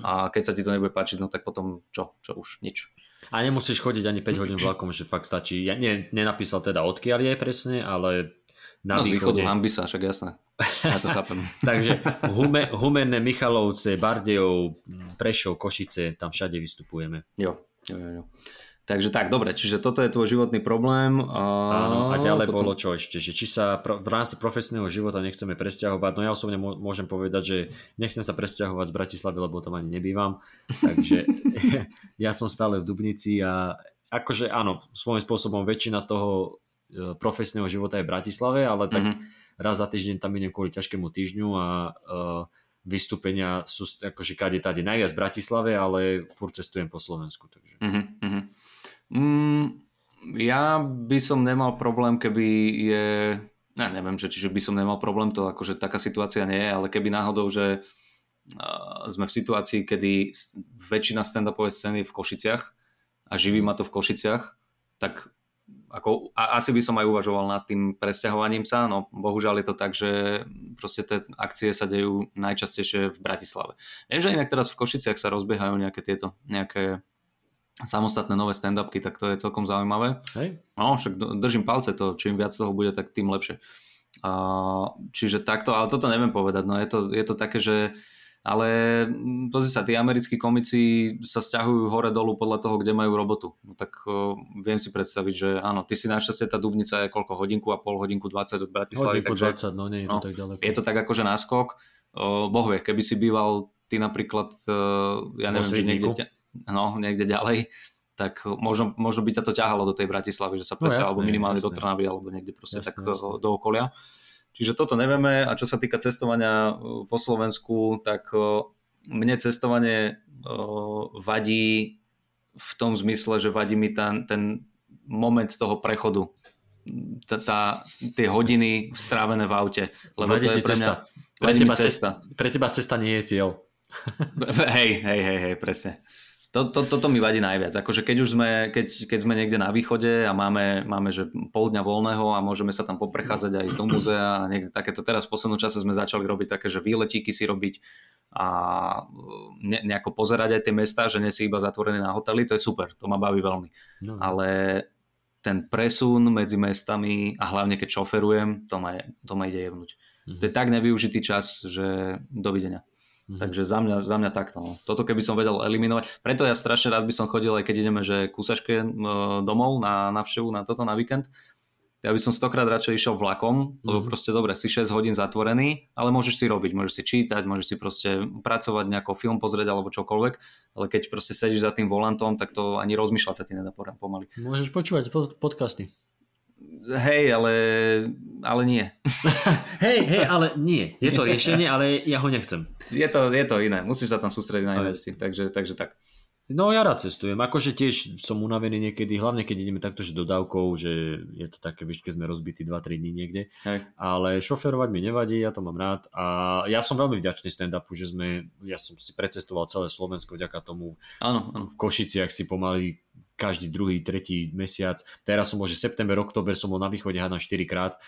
a keď sa ti to nebude páčiť, no tak potom čo, čo už nič. A nemusíš chodiť ani 5 hodín vlakom, že fakt stačí. Ja ne, nenapísal teda odkiaľ je presne, ale na no, východe. z sa, však jasné. Ja to chápem. [laughs] Takže Hume, Humenné, Michalovce, Bardejov, Prešov, Košice, tam všade vystupujeme. Jo, jo, jo. jo. Takže tak, dobre, čiže toto je tvoj životný problém. Áno, a ďalej potom... bolo čo ešte, že či sa v rámci profesného života nechceme presťahovať, no ja osobne môžem povedať, že nechcem sa presťahovať z Bratislavy, lebo tam ani nebývam, takže [laughs] ja som stále v Dubnici a akože áno, svojím spôsobom väčšina toho profesného života je v Bratislave, ale tak mm-hmm. raz za týždeň tam idem kvôli ťažkému týždňu a uh, vystúpenia sú akože kade tade najviac v Bratislave, ale furt cestujem po Slovensku. Takže. Mm-hmm. Mm, ja by som nemal problém, keby je... Ja neviem, že čiže by som nemal problém, to akože taká situácia nie je, ale keby náhodou, že sme v situácii, kedy väčšina stand-upovej scény je v Košiciach a živí ma to v Košiciach, tak ako, a asi by som aj uvažoval nad tým presťahovaním sa, no bohužiaľ je to tak, že proste tie akcie sa dejú najčastejšie v Bratislave. Viem, že inak teraz v Košiciach sa rozbiehajú nejaké tieto, nejaké samostatné nové stand-upky, tak to je celkom zaujímavé. Hej. No, však držím palce to, čím viac toho bude, tak tým lepšie. A, čiže takto, ale toto neviem povedať, no je to, je to také, že ale mm, pozri sa, tí americkí komici sa stiahujú hore dolu podľa toho, kde majú robotu. No tak uh, viem si predstaviť, že áno, ty si našťastie tá Dubnica je koľko hodinku a pol, hodinku 20 od Bratislavy. Hodinku takže, 20, no nie je to no, tak ďaleko. Je to tak akože náskok. Uh, boh vie, keby si býval ty napríklad, uh, ja neviem, že niekde, no, niekde ďalej, tak možno, možno by ťa to ťahalo do tej Bratislavy, že sa presne, no, alebo minimálne jasné. do Trnavy, alebo niekde proste jasné, tak jasné. do okolia. Čiže toto nevieme a čo sa týka cestovania uh, po Slovensku, tak uh, mne cestovanie vadí v tom zmysle, že vadí mi ten, ten moment toho prechodu. Tá, tá, tie hodiny strávené v aute. Lebo vadí to je pre cesta. Mňa, pre teba cesta. Pre teba cesta nie je cieľ. [laughs] hej, hej, hej, hej, presne. To, to, toto mi vadí najviac. Akože keď už sme, keď, keď sme niekde na východe a máme, máme že pol dňa voľného a môžeme sa tam poprechádzať aj z do múzea a niekde takéto. Teraz v poslednom čase sme začali robiť také, že výletíky si robiť a ne, nejako pozerať aj tie mesta, že nie si iba zatvorený na hotely, to je super, to ma baví veľmi. No. Ale ten presun medzi mestami a hlavne keď šoferujem, to ma, to ma ide jevnúť. Mm-hmm. To je tak nevyužitý čas, že dovidenia. Mm-hmm. Takže za mňa, za mňa takto. No. Toto keby som vedel eliminovať. Preto ja strašne rád by som chodil, aj keď ideme že kúsačke domov na návštevu, na toto, na víkend. Ja by som stokrát radšej išiel vlakom, lebo mm-hmm. proste dobre, si 6 hodín zatvorený, ale môžeš si robiť, môžeš si čítať, môžeš si proste pracovať, nejako film pozrieť alebo čokoľvek, ale keď proste sedíš za tým volantom, tak to ani rozmýšľať sa ti nedá pomaly. Môžeš počúvať pod, podcasty. Hej, ale, ale nie. [laughs] hej, hej, ale nie. Je to riešenie, ale ja ho nechcem. Je to, je to iné. Musíš sa tam sústrediť na iné veci. Takže, takže tak. No ja rád cestujem. Akože tiež som unavený niekedy, hlavne keď ideme takto, že dodávkou, že je to také, vieš, keď sme rozbití 2-3 dní niekde. Hej. Ale šoferovať mi nevadí, ja to mám rád. A ja som veľmi vďačný stand-upu, že sme, ja som si precestoval celé Slovensko vďaka tomu. Áno, áno. V Košiciach si pomaly každý druhý, tretí mesiac. Teraz som bol, že september, október som bol na východe hádam 4 krát.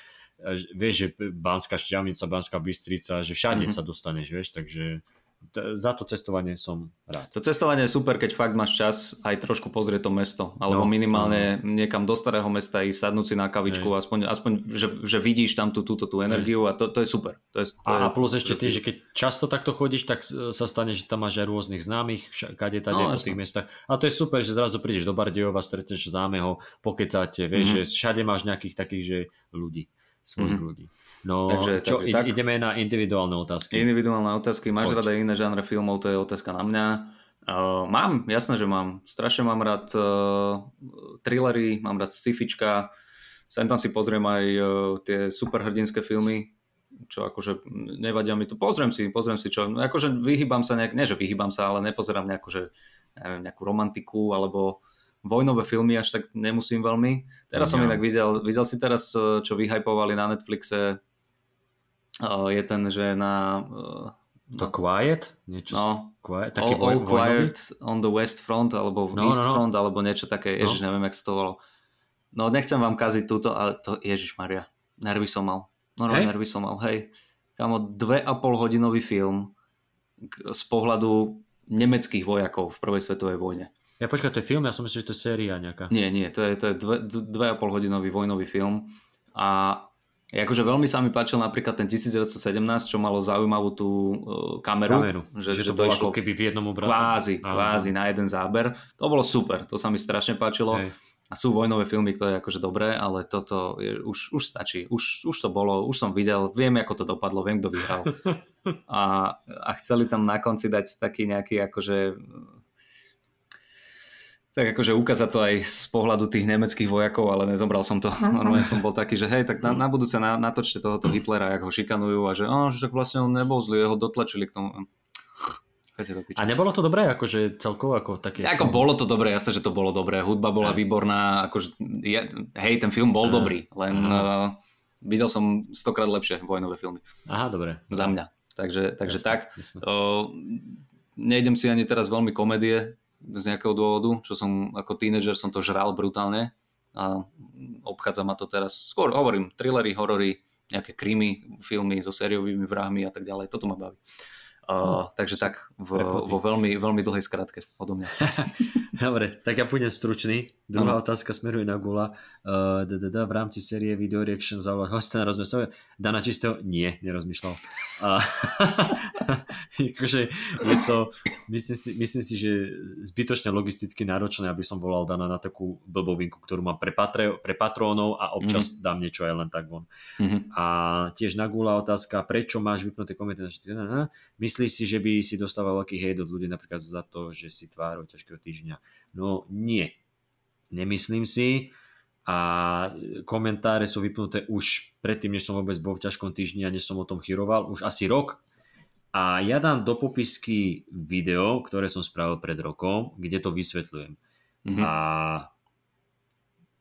Vieš, že Banská šťavnica, Banská Bystrica, že všade mm-hmm. sa dostaneš, vieš, takže za to cestovanie som rád. To cestovanie je super, keď fakt máš čas aj trošku pozrieť to mesto, alebo no, minimálne no. niekam do starého mesta ísť, sadnúť si na kavičku, Ej. aspoň, aspoň že, že vidíš tam tú, túto tú energiu Ej. a to, to je super. To je, to a, je, plus ešte tiež, že keď často takto chodíš, tak sa stane, že tam máš aj rôznych známych, kade tady no, po tých miestach. A to je super, že zrazu prídeš do Bardejova, stretneš známeho, pokecáte, vieš, mm-hmm. že všade máš nejakých takých, že ľudí, svojich mm-hmm. ľudí. No, takže, čo, takže tak, ideme na individuálne otázky. Individuálne otázky. Máš Poď. rada iné žánre filmov, to je otázka na mňa. Uh, mám, jasné, že mám. Strašne mám rád uh, thrillery, mám rád scifička. Sem tam si pozriem aj uh, tie superhrdinské filmy, čo akože nevadia mi to. Pozriem si, pozriem si čo. No, akože vyhýbam sa nejak, nie že vyhýbam sa, ale nepozerám nejakú, že, neviem, nejakú romantiku alebo vojnové filmy až tak nemusím veľmi. Teraz no, som inak videl, videl si teraz, čo vyhypovali na Netflixe je ten, že na... To Quiet? Niečo no, quiet, taký all, all Quiet on the West Front, alebo no, East no, no. Front, alebo niečo také, no. ježiš, neviem, jak sa to volalo. No nechcem vám kaziť túto, ale to, ježiš Maria, nervy som mal. No, no, hey? nervy som mal, hej. Kamo, dve a pol hodinový film z pohľadu nemeckých vojakov v prvej svetovej vojne. Ja počkaj, to je film? Ja som myslel, že to je séria nejaká. Nie, nie, to je, to je dve, dve a pol hodinový vojnový film a Akože veľmi sa mi páčil napríklad ten 1917, čo malo zaujímavú tú uh, kameru. kameru. Že, že, že to, to išlo keby v jednom obrate. Kvázi, kvázi na jeden záber. To bolo super, to sa mi strašne páčilo. Hej. A sú vojnové filmy, ktoré je akože dobré, ale toto je, už, už stačí. Už, už to bolo, už som videl, viem, ako to dopadlo, viem, kto vyhral. [laughs] A, a chceli tam na konci dať taký nejaký akože tak akože ukázať to aj z pohľadu tých nemeckých vojakov, ale nezobral som to. [laughs] Normálne som bol taký, že hej, tak na, na budúce na, natočte tohoto Hitlera, jak ho šikanujú a že, oh, že tak vlastne on nebol zlý, ho dotlačili k tomu. A nebolo to dobré, akože celkovo ako také... Ako bolo to dobré, jasné, že to bolo dobré. Hudba bola aj. výborná, akože, ja, hej, ten film bol aj. dobrý, len uh, videl som stokrát lepšie vojnové filmy. Aha, dobre. Za mňa. Takže, takže jasne, tak. Jasne. Uh, nejdem si ani teraz veľmi komédie, z nejakého dôvodu, čo som ako tínedžer som to žral brutálne a obchádza ma to teraz, skôr hovorím, thrillery, horory, nejaké krimi, filmy so sériovými vrahmi a tak ďalej, toto ma baví. Uh, takže tak v, vo veľmi, veľmi dlhej skratke odo mňa. [laughs] Dobre, tak ja pôjdem stručný. Druhá ano. otázka smeruje na Gula. Uh, v rámci série Video Reaction zavolať hosta na rozmysle. Dana čistého? Nie, nerozmýšľal. Uh, [laughs] akože je to, myslím si, myslím si, že zbytočne logisticky náročné, aby som volal Dana na takú blbovinku, ktorú mám pre, patre, pre patrónov a občas mm-hmm. dám niečo aj len tak von. Mm-hmm. A tiež na Gula otázka, prečo máš vypnuté komenty? Myslím Myslíš si, že by si dostával veľký hejt od ľudí napríklad za to, že si tvárou ťažkého týždňa? No nie. Nemyslím si a komentáre sú vypnuté už predtým, než som vôbec bol v ťažkom týždni a než som o tom chyroval, už asi rok. A ja dám do popisky video, ktoré som spravil pred rokom, kde to vysvetľujem. Mm-hmm. A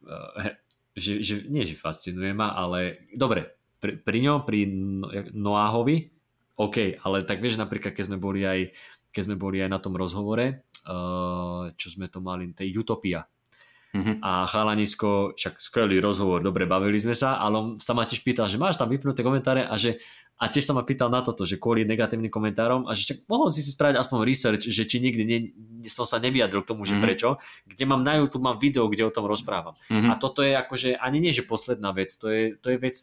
e, že, že, nie, že fascinuje ma, ale dobre, pri, pri ňom, pri Noáhovi, OK, ale tak vieš napríklad, keď sme boli aj, keď sme boli aj na tom rozhovore, uh, čo sme to mali, tej Utopia. Mm-hmm. A chalanisko, však skvelý rozhovor, dobre, bavili sme sa, ale on sa ma tiež pýtal, že máš tam vypnuté komentáre a že a tiež sa ma pýtal na toto, že kvôli negatívnym komentárom a že čak, mohol si si spraviť aspoň research, že či nikdy ne, som sa nevyjadril k tomu, že mm-hmm. prečo, kde mám na YouTube mám video, kde o tom rozprávam. Mm-hmm. A toto je akože ani nie, že posledná vec, to je, to je vec,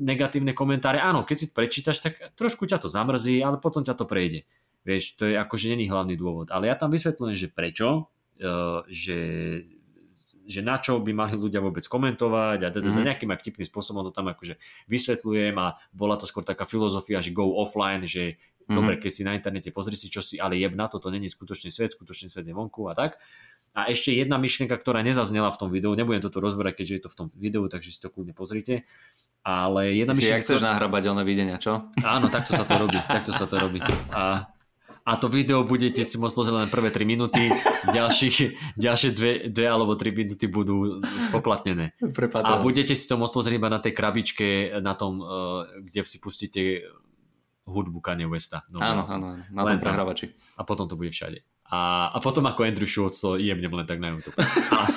negatívne komentáre, áno, keď si prečítaš, tak trošku ťa to zamrzí, ale potom ťa to prejde. Vieš, to je akože není hlavný dôvod. Ale ja tam vysvetľujem, že prečo, uh, že, že na čo by mali ľudia vôbec komentovať a mm-hmm. nejakým aj vtipným spôsobom to tam akože vysvetľujem a bola to skôr taká filozofia, že go offline, že mm-hmm. dobre, keď si na internete pozri si čo si, ale jeb na to, to není skutočný svet, skutočný svet je vonku a tak. A ešte jedna myšlienka, ktorá nezaznela v tom videu, nebudem toto rozberať, keďže je to v tom videu, takže si to kľudne pozrite. Ale jedna si myšlienka... chceš nahrabať oné videnia, čo? Áno, takto sa to robí, takto sa to robí. A, a to video budete si môcť pozrieť len prvé 3 minúty, ďalších, ďalšie 2, 2 alebo 3 minúty budú spoplatnené. A budete si to môcť pozrieť iba na tej krabičke, na tom, uh, kde si pustíte hudbu Kanye Westa. No, áno, áno, na tom prehrávači. A potom to bude všade. A, a potom ako Andrew Schultz to jemne len tak na YouTube. A,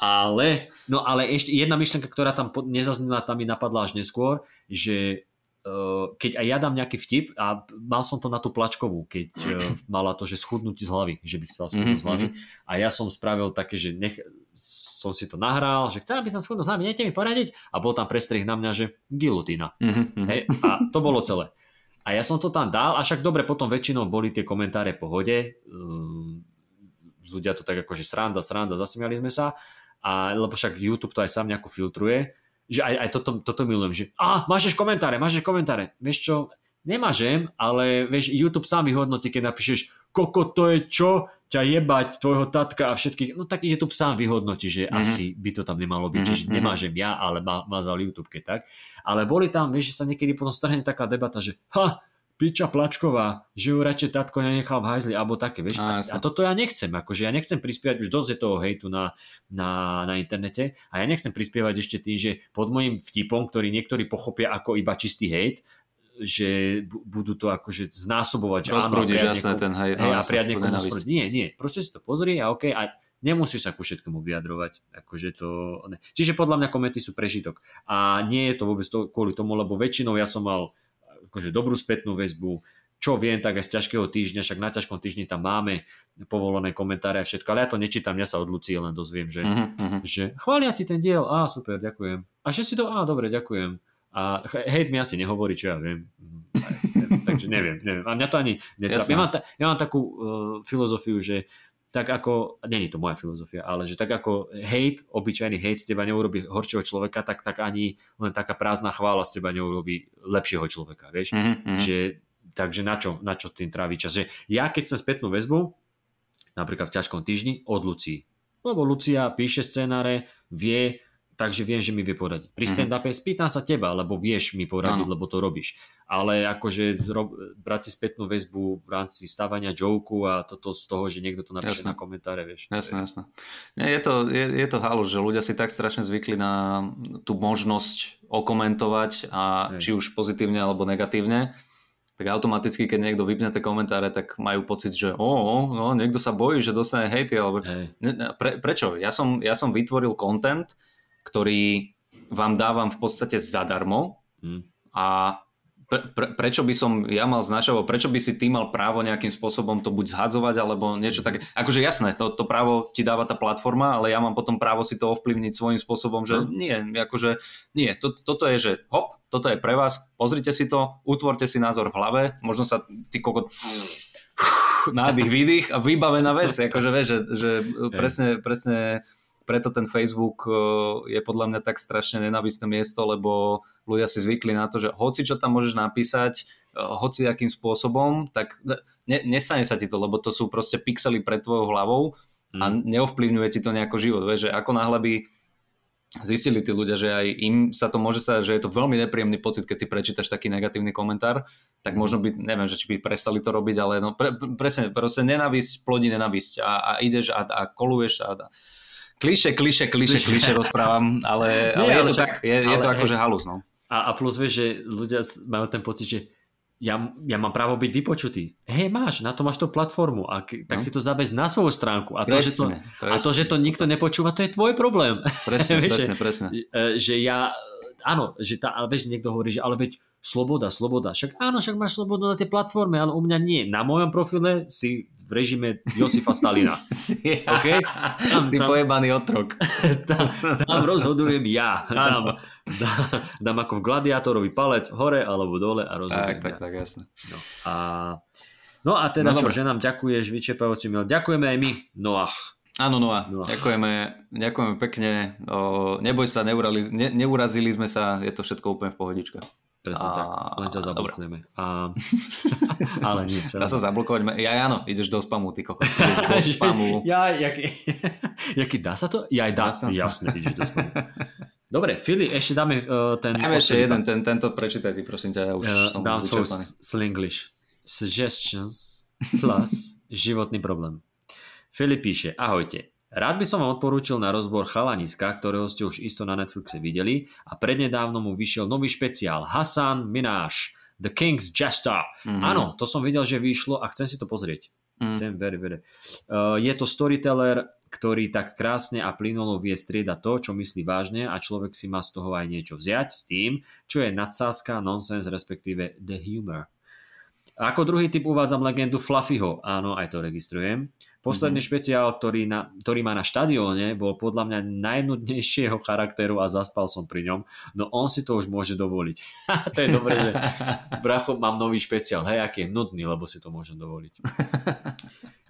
[laughs] ale, no ale ešte jedna myšlenka, ktorá tam nezaznela, tam mi napadla až neskôr, že keď aj ja dám nejaký vtip a mal som to na tú plačkovú, keď uh, [clears throat] mala to, že schudnúť z hlavy, že by chcel schudnúť mm-hmm. z hlavy mhm. a ja som spravil také, že nech, som si to nahral, že chcel by som schudnúť z hlavy, nechte mi poradiť a bol tam prestrih na mňa, že gilutína. Mm-hmm. Hej, a to bolo celé. A ja som to tam dal, a však dobre, potom väčšinou boli tie komentáre pohode, um, ľudia to tak akože sranda, sranda, zasmiali sme sa, a, lebo však YouTube to aj sám nejako filtruje, že aj, aj toto, toto milujem, že a, máš komentáre, máš komentáre, vieš čo, nemážem, ale vieš, YouTube sám vyhodnotí, keď napíšeš, koko to je čo, ťa jebať, tvojho tatka a všetkých, no tak YouTube sám vyhodnotí, že mm-hmm. asi by to tam nemalo byť, mm-hmm. čiže mhm. nemážem ja, ale má, mazal YouTube, keď tak. Ale boli tam, vieš, že sa niekedy potom strhne taká debata, že ha, piča plačková, že ju radšej tatko nenechal v hajzli, alebo také, vieš. A, a toto ja nechcem, akože ja nechcem prispievať, už dosť je toho hejtu na, na, na internete a ja nechcem prispievať ešte tým, že pod môjim vtipom, ktorý niektorí pochopia ako iba čistý hejt, že budú to akože znásobovať, že áno, jasné, ten hej, hej, a prijať niekomu Nie, nie, proste si to pozri a OK, a nemusíš sa ku všetkému vyjadrovať. Akože to, ne. Čiže podľa mňa komenty sú prežitok. A nie je to vôbec to, kvôli tomu, lebo väčšinou ja som mal akože dobrú spätnú väzbu, čo viem, tak aj z ťažkého týždňa, však na ťažkom týždni tam máme povolené komentáre a všetko, ale ja to nečítam, ja sa od Lucie len dozviem, že, uh-huh. že chvália ti ten diel, á super, ďakujem. A že si to, á dobre, ďakujem. A hejt mi asi nehovorí, čo ja viem. [laughs] Takže neviem, neviem. A mňa to ani netrápi. Ja mám, ta, ja mám takú uh, filozofiu, že tak ako, není to moja filozofia, ale že tak ako hate, obyčajný hate z teba neurobi horšieho človeka, tak, tak ani len taká prázdna chvála z teba neurobi lepšieho človeka, vieš? Mm-hmm. Že, takže na čo, na čo tým trávi čas? Že ja keď som spätnú väzbu, napríklad v ťažkom týždni od Lucii. Lebo Lucia píše scenáre, vie, takže viem, že mi vie poradiť. Pri mhm. stand-upe spýtam sa teba, lebo vieš mi poradiť, ano. lebo to robíš. Ale akože zro- brať si spätnú väzbu v rámci stávania joku a toto z toho, že niekto to napíše jasne. na komentáre, vieš. Jasné, jasné. Nie, je, to, je, je to halu, že ľudia si tak strašne zvykli na tú možnosť okomentovať a Hej. či už pozitívne alebo negatívne, tak automaticky, keď niekto vypne tie komentáre, tak majú pocit, že o, no, niekto sa bojí, že dostane hejty, alebo... Ne, pre, prečo? Ja som, ja som vytvoril content, ktorý vám dávam v podstate zadarmo hmm. a pre, pre, prečo by som ja mal značať, prečo by si ty mal právo nejakým spôsobom to buď zhadzovať, alebo niečo také. Akože jasné, to, to právo ti dáva tá platforma, ale ja mám potom právo si to ovplyvniť svojím spôsobom, že hmm. nie, akože nie, to, toto je, že hop, toto je pre vás, pozrite si to, utvorte si názor v hlave, možno sa ty kokot nádych, výdych a vybavená vec, akože vieš, že, že presne, presne preto ten Facebook e, je podľa mňa tak strašne nenavistné miesto, lebo ľudia si zvykli na to, že hoci čo tam môžeš napísať, e, hoci akým spôsobom, tak ne, nestane sa ti to, lebo to sú proste pixely pred tvojou hlavou a mm. neovplyvňuje ti to nejako život. Vieš, že ako náhle by zistili tí ľudia, že aj im sa to môže sa, že je to veľmi nepríjemný pocit, keď si prečítaš taký negatívny komentár, tak možno by, neviem, že či by prestali to robiť, ale no pre, presne, proste nenavisť plodí nenavisť a, a ideš a, a koluješ a, kliše, kliše, kliše, kliše rozprávam, ale, ale, [laughs] Nie, ale je to však, tak, je, je to akože halus, no. A, a plus vieš, že ľudia majú ten pocit, že ja, ja mám právo byť vypočutý. Hej, máš, na to máš tú platformu, a k, tak no. si to zabez na svoju stránku. A to, presne, že to, presne. a to, že to nikto nepočúva, to je tvoj problém. [laughs] Presne, presne, presne. Že, e, že ja, áno, že tá, ale vieš, niekto hovorí, že ale veď sloboda, sloboda. Však áno, však máš slobodu na tej platforme, ale u mňa nie. Na mojom profile si v režime Josifa Stalina. [laughs] okay? Tam, si tam, pojebaný otrok. [laughs] Tam, tam rozhodujem ja. Dám, dám, [laughs] dám ako v gladiátorovi palec hore alebo dole a rozhodujem Tak, tak, ja. tak, jasne. No a, no a teda no, čo, že nám ďakuješ vyčepajúci mail. Ďakujeme aj my, Noach. Áno, Noah. Ďakujeme, ďakujeme pekne. O, neboj sa, neurali, ne, neurazili sme sa, je to všetko úplne v pohodičke. Presne a... tak, len ťa zablokujeme. A... [laughs] Ale nie. Dá sa zablokovať? Ja áno, ideš do spamu, ty kokos. [laughs] do spamu. ja, jaký... [laughs] jaký dá sa to? Ja aj dá. dá sa. Jasne, ideš do spamu. Dobre, Fili, ešte dáme uh, ten... Dáme ešte jeden, ten, tento prečítaj ty, prosím ťa, ja už uh, som Dám svoj slinglish. Suggestions plus životný problém. Filip píše, ahojte. Rád by som vám odporúčil na rozbor Chalaniska, ktorého ste už isto na Netflixe videli a prednedávno mu vyšiel nový špeciál Hassan Minaj, The King's Jester. Mm-hmm. Áno, to som videl, že vyšlo a chcem si to pozrieť. Mm. Chcem, very, very. Uh, je to storyteller, ktorý tak krásne a plynulo vie striedať to, čo myslí vážne a človek si má z toho aj niečo vziať s tým, čo je nadsázka, nonsense, respektíve the humor. A ako druhý typ uvádzam legendu Fluffyho. Áno, aj to registrujem. Posledný mm-hmm. špeciál, ktorý, na, ktorý má na štadióne, bol podľa mňa najnudnejšieho charakteru a zaspal som pri ňom, no on si to už môže dovoliť. [laughs] to je dobré, že bracho, mám nový špeciál, hej, aký je nudný, lebo si to môžem dovoliť. [laughs]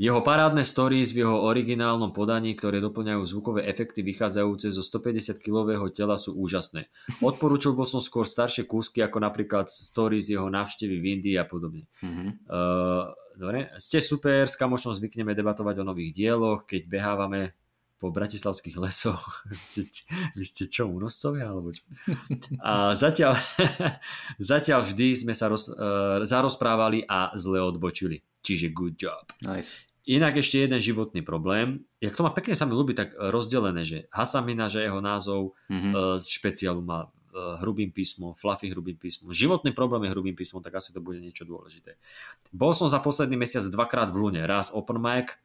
Jeho parádne stories v jeho originálnom podaní, ktoré doplňajú zvukové efekty vychádzajúce zo 150-kilového tela sú úžasné. Odporúčil bol som skôr staršie kúsky, ako napríklad stories jeho návštevy v Indii a podobne. Mm-hmm. Uh, Dobre, ste super, s kamošom zvykneme debatovať o nových dieloch, keď behávame po bratislavských lesoch. [laughs] Vy ste čo, únoscovia? Alebo čo? A zatiaľ, [laughs] zatiaľ vždy sme sa roz, uh, zarozprávali a zle odbočili. Čiže good job. Nice. Inak ešte jeden životný problém. Jak to má pekne sa mi ľúbi tak rozdelené, že Hasamina, že jeho názov mm-hmm. z špeciálu má Eh, hrubým písmom, fluffy hrubým písmom. Životný problém je hrubým písmom, tak asi to bude niečo dôležité. Bol som za posledný mesiac dvakrát v Lune. Raz open mic,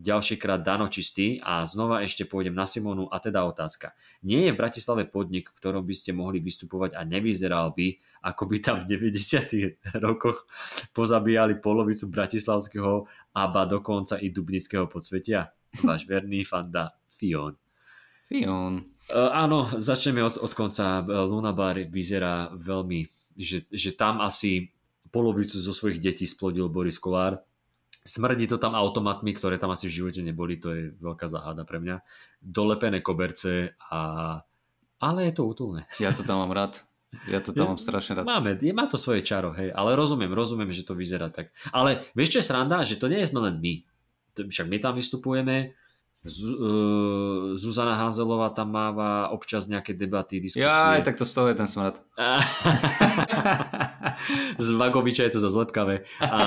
ďalšiekrát Dano čistý a znova ešte pôjdem na Simonu a teda otázka. Nie je v Bratislave podnik, v ktorom by ste mohli vystupovať a nevyzeral by, ako by tam v 90. rokoch pozabíjali polovicu bratislavského a ba dokonca i dubnického podsvetia? Váš verný fanda Fion. Fion. Uh, áno, začneme od, od konca. Lunabar vyzerá veľmi, že, že tam asi polovicu zo svojich detí splodil Boris Kolár. Smrdí to tam automatmi, ktoré tam asi v živote neboli, to je veľká záhada pre mňa. Dolepené koberce a... Ale je to útulné. Ja to tam mám rád. Ja to tam mám strašne rád. Máme, je, má to svoje čaro, hej, ale rozumiem, rozumiem, že to vyzerá tak. Ale vieš čo je sranda? Že to nie je sme len my. však my tam vystupujeme, Zuzana Házelová tam máva občas nejaké debaty, diskusie. Ja, aj tak to z toho je ten smrad. [laughs] Z Vagoviča je to za zlepkavé. A,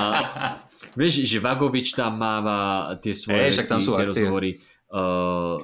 vieš, že Vagovič tam máva tie svoje Ej, veci, tam sú tie rozhovory. Uh,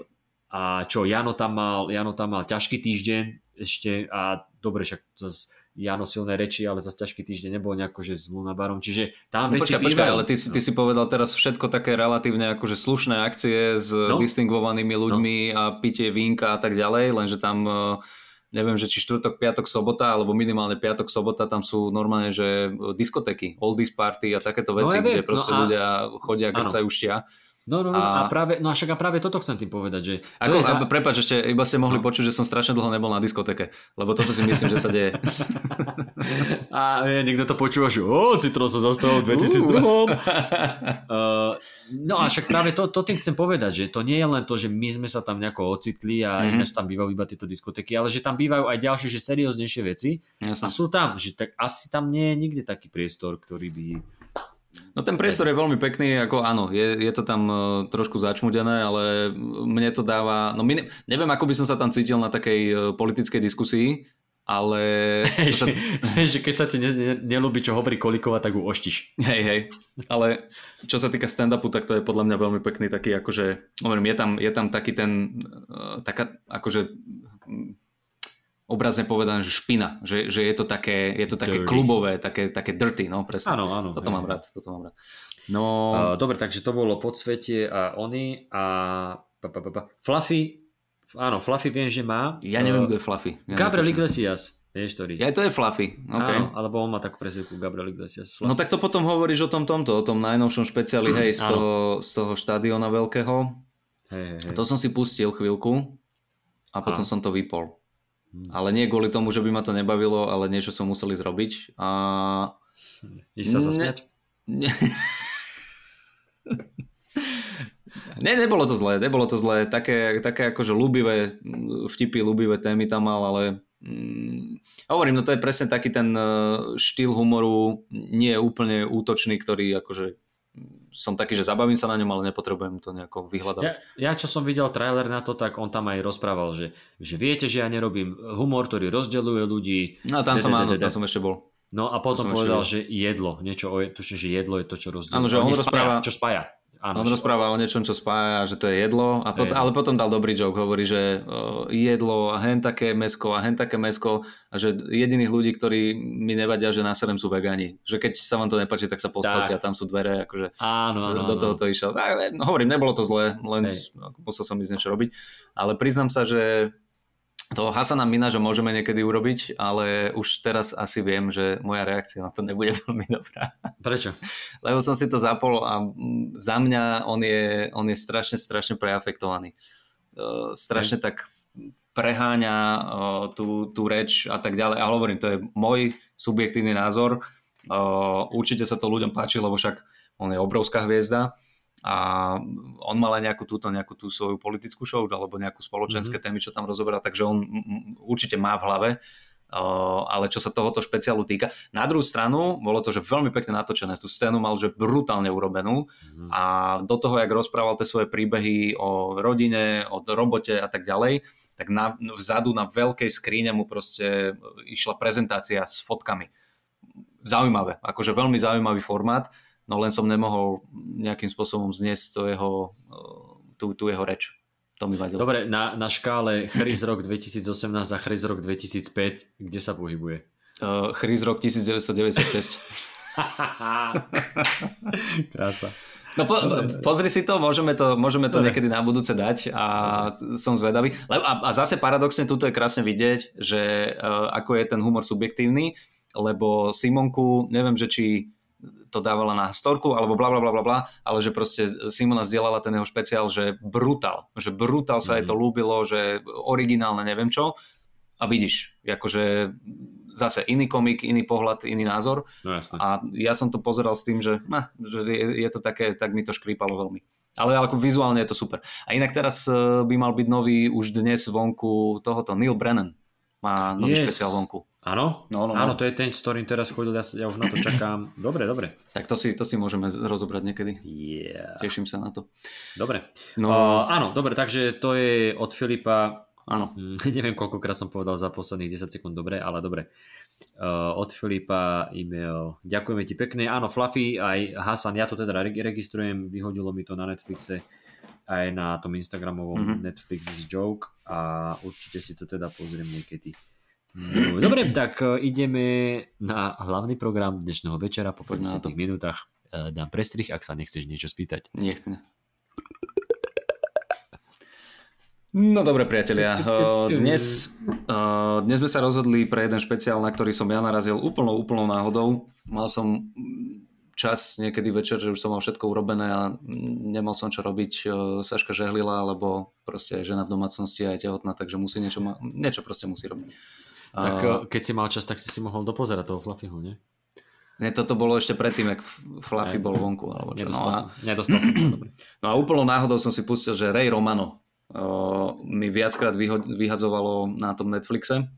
a čo, Jano tam mal, Jano tam mal ťažký týždeň ešte a dobre, však zase Jano silné reči, ale za ťažký týždeň nebol nejako, že s Lunabarom, čiže tam no, veci počkaj, počkaj, ale ty, no. ty si povedal teraz všetko také relatívne akože slušné akcie s no. distingovanými ľuďmi no. a pitie vínka a tak ďalej, lenže tam e, neviem, že či štvrtok, piatok, sobota, alebo minimálne piatok, sobota, tam sú normálne, že diskotéky, oldies party a takéto no veci, no, ja kde proste no a... ľudia chodia, grcajú štia. No, no, no, a... a práve, no a však a práve toto chcem tým povedať, že... Ako, je za... Prepač, ešte iba ste mohli no. počuť, že som strašne dlho nebol na diskoteke, lebo toto si myslím, že sa deje. [laughs] a je, niekto to počúva, že o, Citro sa zastavil v 2002. [laughs] uh, no a však práve to, to tým chcem povedať, že to nie je len to, že my sme sa tam nejako ocitli a mm-hmm. ináč tam bývajú iba tieto diskoteky, ale že tam bývajú aj ďalšie, že serióznejšie veci Jasne. a sú tam, že tak asi tam nie je nikde taký priestor, ktorý by No ten priestor je veľmi pekný, ako áno, je, je to tam uh, trošku začmudené, ale mne to dáva, no my, neviem, ako by som sa tam cítil na takej uh, politickej diskusii, ale... [laughs] Sa... že keď sa ti ne, ne, nelúbi, čo hovorí Kolikova, tak ju oštiš. Hej, hej. Ale čo sa týka stand-upu, tak to je podľa mňa veľmi pekný taký, akože, hovorím, je tam, je tam taký ten, uh, taká, akože obrazne povedané, že špina, že, že je to také, je to také dirty. klubové, také, také dirty, no presne. Áno, áno. Toto hej. mám rád, toto mám rád. No... Uh, dobre, takže to bolo podsvetie a oni a pa, pa, pa, pa. Fluffy, áno, Fluffy viem, že má. Ja neviem, kto je Fluffy. Ja Gabriel Iglesias. Vieš, ktorý? Ja, to je Fluffy. Okay. Áno, alebo on má takú prezivku Gabriel Iglesias. Fluffy. No tak to potom hovoríš o tom tomto, o tom najnovšom špeciáli, hej, z toho, z toho štadiona veľkého. Hej, hej, hej. To som si pustil chvíľku a potom a. som to vypol. Hmm. Ale nie kvôli tomu, že by ma to nebavilo, ale niečo som museli zrobiť. A... Ísť sa zasmiať? Ne... [laughs] ne, nebolo to zlé, nebolo to zlé. Také, také akože ľúbivé vtipy, ľúbivé témy tam mal, ale mm, hovorím, no to je presne taký ten e, štýl humoru, nie je úplne útočný, ktorý akože som taký, že zabavím sa na ňom, ale nepotrebujem to nejako vyhľadať. Ja, ja čo som videl trailer na to, tak on tam aj rozprával, že, že viete, že ja nerobím humor, ktorý rozdeluje ľudí. No tam som áno, tam som ešte bol. No a potom povedal, že jedlo, niečo tuším, že jedlo je to, čo rozdeluje. Áno, že on, on rozpráva, čo spája. Áno, on rozpráva o niečom, čo spája, že to je jedlo, a pot- ale potom dal dobrý joke, hovorí, že uh, jedlo a hen také mesko a hen také mesko a že jediných ľudí, ktorí mi nevadia, že na serem sú vegani. Že keď sa vám to nepáči, tak sa postavte tak. a tam sú dvere, akože áno, áno, do toho to išiel. No, hovorím, nebolo to zlé, len Hej. musel som ísť niečo robiť, ale priznám sa, že toho Hasana Minaža môžeme niekedy urobiť, ale už teraz asi viem, že moja reakcia na to nebude [laughs] veľmi dobrá. Prečo? Lebo som si to zapol a za mňa on je, on je strašne, strašne preafektovaný. Uh, strašne tak preháňa uh, tú, tú reč a tak ďalej. Ale hovorím, to je môj subjektívny názor. Uh, určite sa to ľuďom páči, lebo však on je obrovská hviezda a on mal aj nejakú túto, nejakú tú svoju politickú show alebo nejakú spoločenské mm-hmm. témy, čo tam rozoberá, takže on určite má v hlave, uh, ale čo sa tohoto špeciálu týka. Na druhú stranu bolo to, že veľmi pekne natočené, tú scénu mal, že brutálne urobenú mm-hmm. a do toho, jak rozprával tie svoje príbehy o rodine, o robote a tak ďalej, tak na, vzadu na veľkej skríne mu proste išla prezentácia s fotkami. Zaujímavé, akože veľmi zaujímavý formát no len som nemohol nejakým spôsobom zniesť to jeho, tú, tú jeho reč. To mi vadilo. Dobre, na, na škále Chris rok 2018 a Chris rok 2005, kde sa pohybuje? Uh, Chris rok 1996. [laughs] Krása. No po, pozri si to, môžeme to, môžeme to niekedy na budúce dať a som zvedavý. A, a zase paradoxne tuto je krásne vidieť, že uh, ako je ten humor subjektívny, lebo Simonku, neviem, že či to dávala na storku alebo bla bla bla bla bla, ale že proste Simona zdieľala ten jeho špeciál, že brutál, že brutál sa mm-hmm. aj to ľúbilo, že originálne neviem čo a vidíš, akože zase iný komik, iný pohľad, iný názor no, jasne. a ja som to pozeral s tým, že, nah, že je, je to také, tak mi to škrípalo veľmi. Ale ako vizuálne je to super. A inak teraz eh, by mal byť nový už dnes vonku tohoto Neil Brennan má nový yes. špeciál vonku. Áno? No, no, no. Áno, to je ten, s ktorým teraz chodil, ja, ja už na to čakám. [clears throat] Dobre, dobre. Tak to si, to si môžeme rozobrať niekedy. Yeah. Teším sa na to. Dobre. No. Uh, áno, dobre, takže to je od Filipa. Áno. Hm, [laughs] neviem, koľkokrát som povedal za posledných 10 sekúnd, dobre, ale dobre. Uh, od Filipa e-mail. Ďakujeme ti pekne. Áno, Fluffy, aj Hasan, ja to teda registrujem, vyhodilo mi to na Netflixe aj na tom Instagramovom mm-hmm. Netflix joke a určite si to teda pozriem niekedy. No, dobre, tak e, ideme na hlavný program dnešného večera. Po 50 minútach e, dám prestrih, ak sa nechceš niečo spýtať. Nechcem. No dobre priatelia, e, dnes, dnes sme sa rozhodli pre jeden špeciál, na ktorý som ja narazil úplnou, úplnou náhodou. Mal som čas niekedy večer, že už som mal všetko urobené a nemal som čo robiť. Saška žehlila, alebo proste žena v domácnosti a je tehotná, takže musí niečo, niečo proste musí robiť. Tak uh, keď si mal čas, tak si si mohol dopozerať toho Fluffyho, nie? Nie, toto bolo ešte predtým, ak Fluffy bol vonku. Alebo čo. Nedostal, no, som, nedostal som to, [clears throat] No a úplnou náhodou som si pustil, že Ray Romano uh, mi viackrát vyho- vyhadzovalo na tom Netflixe.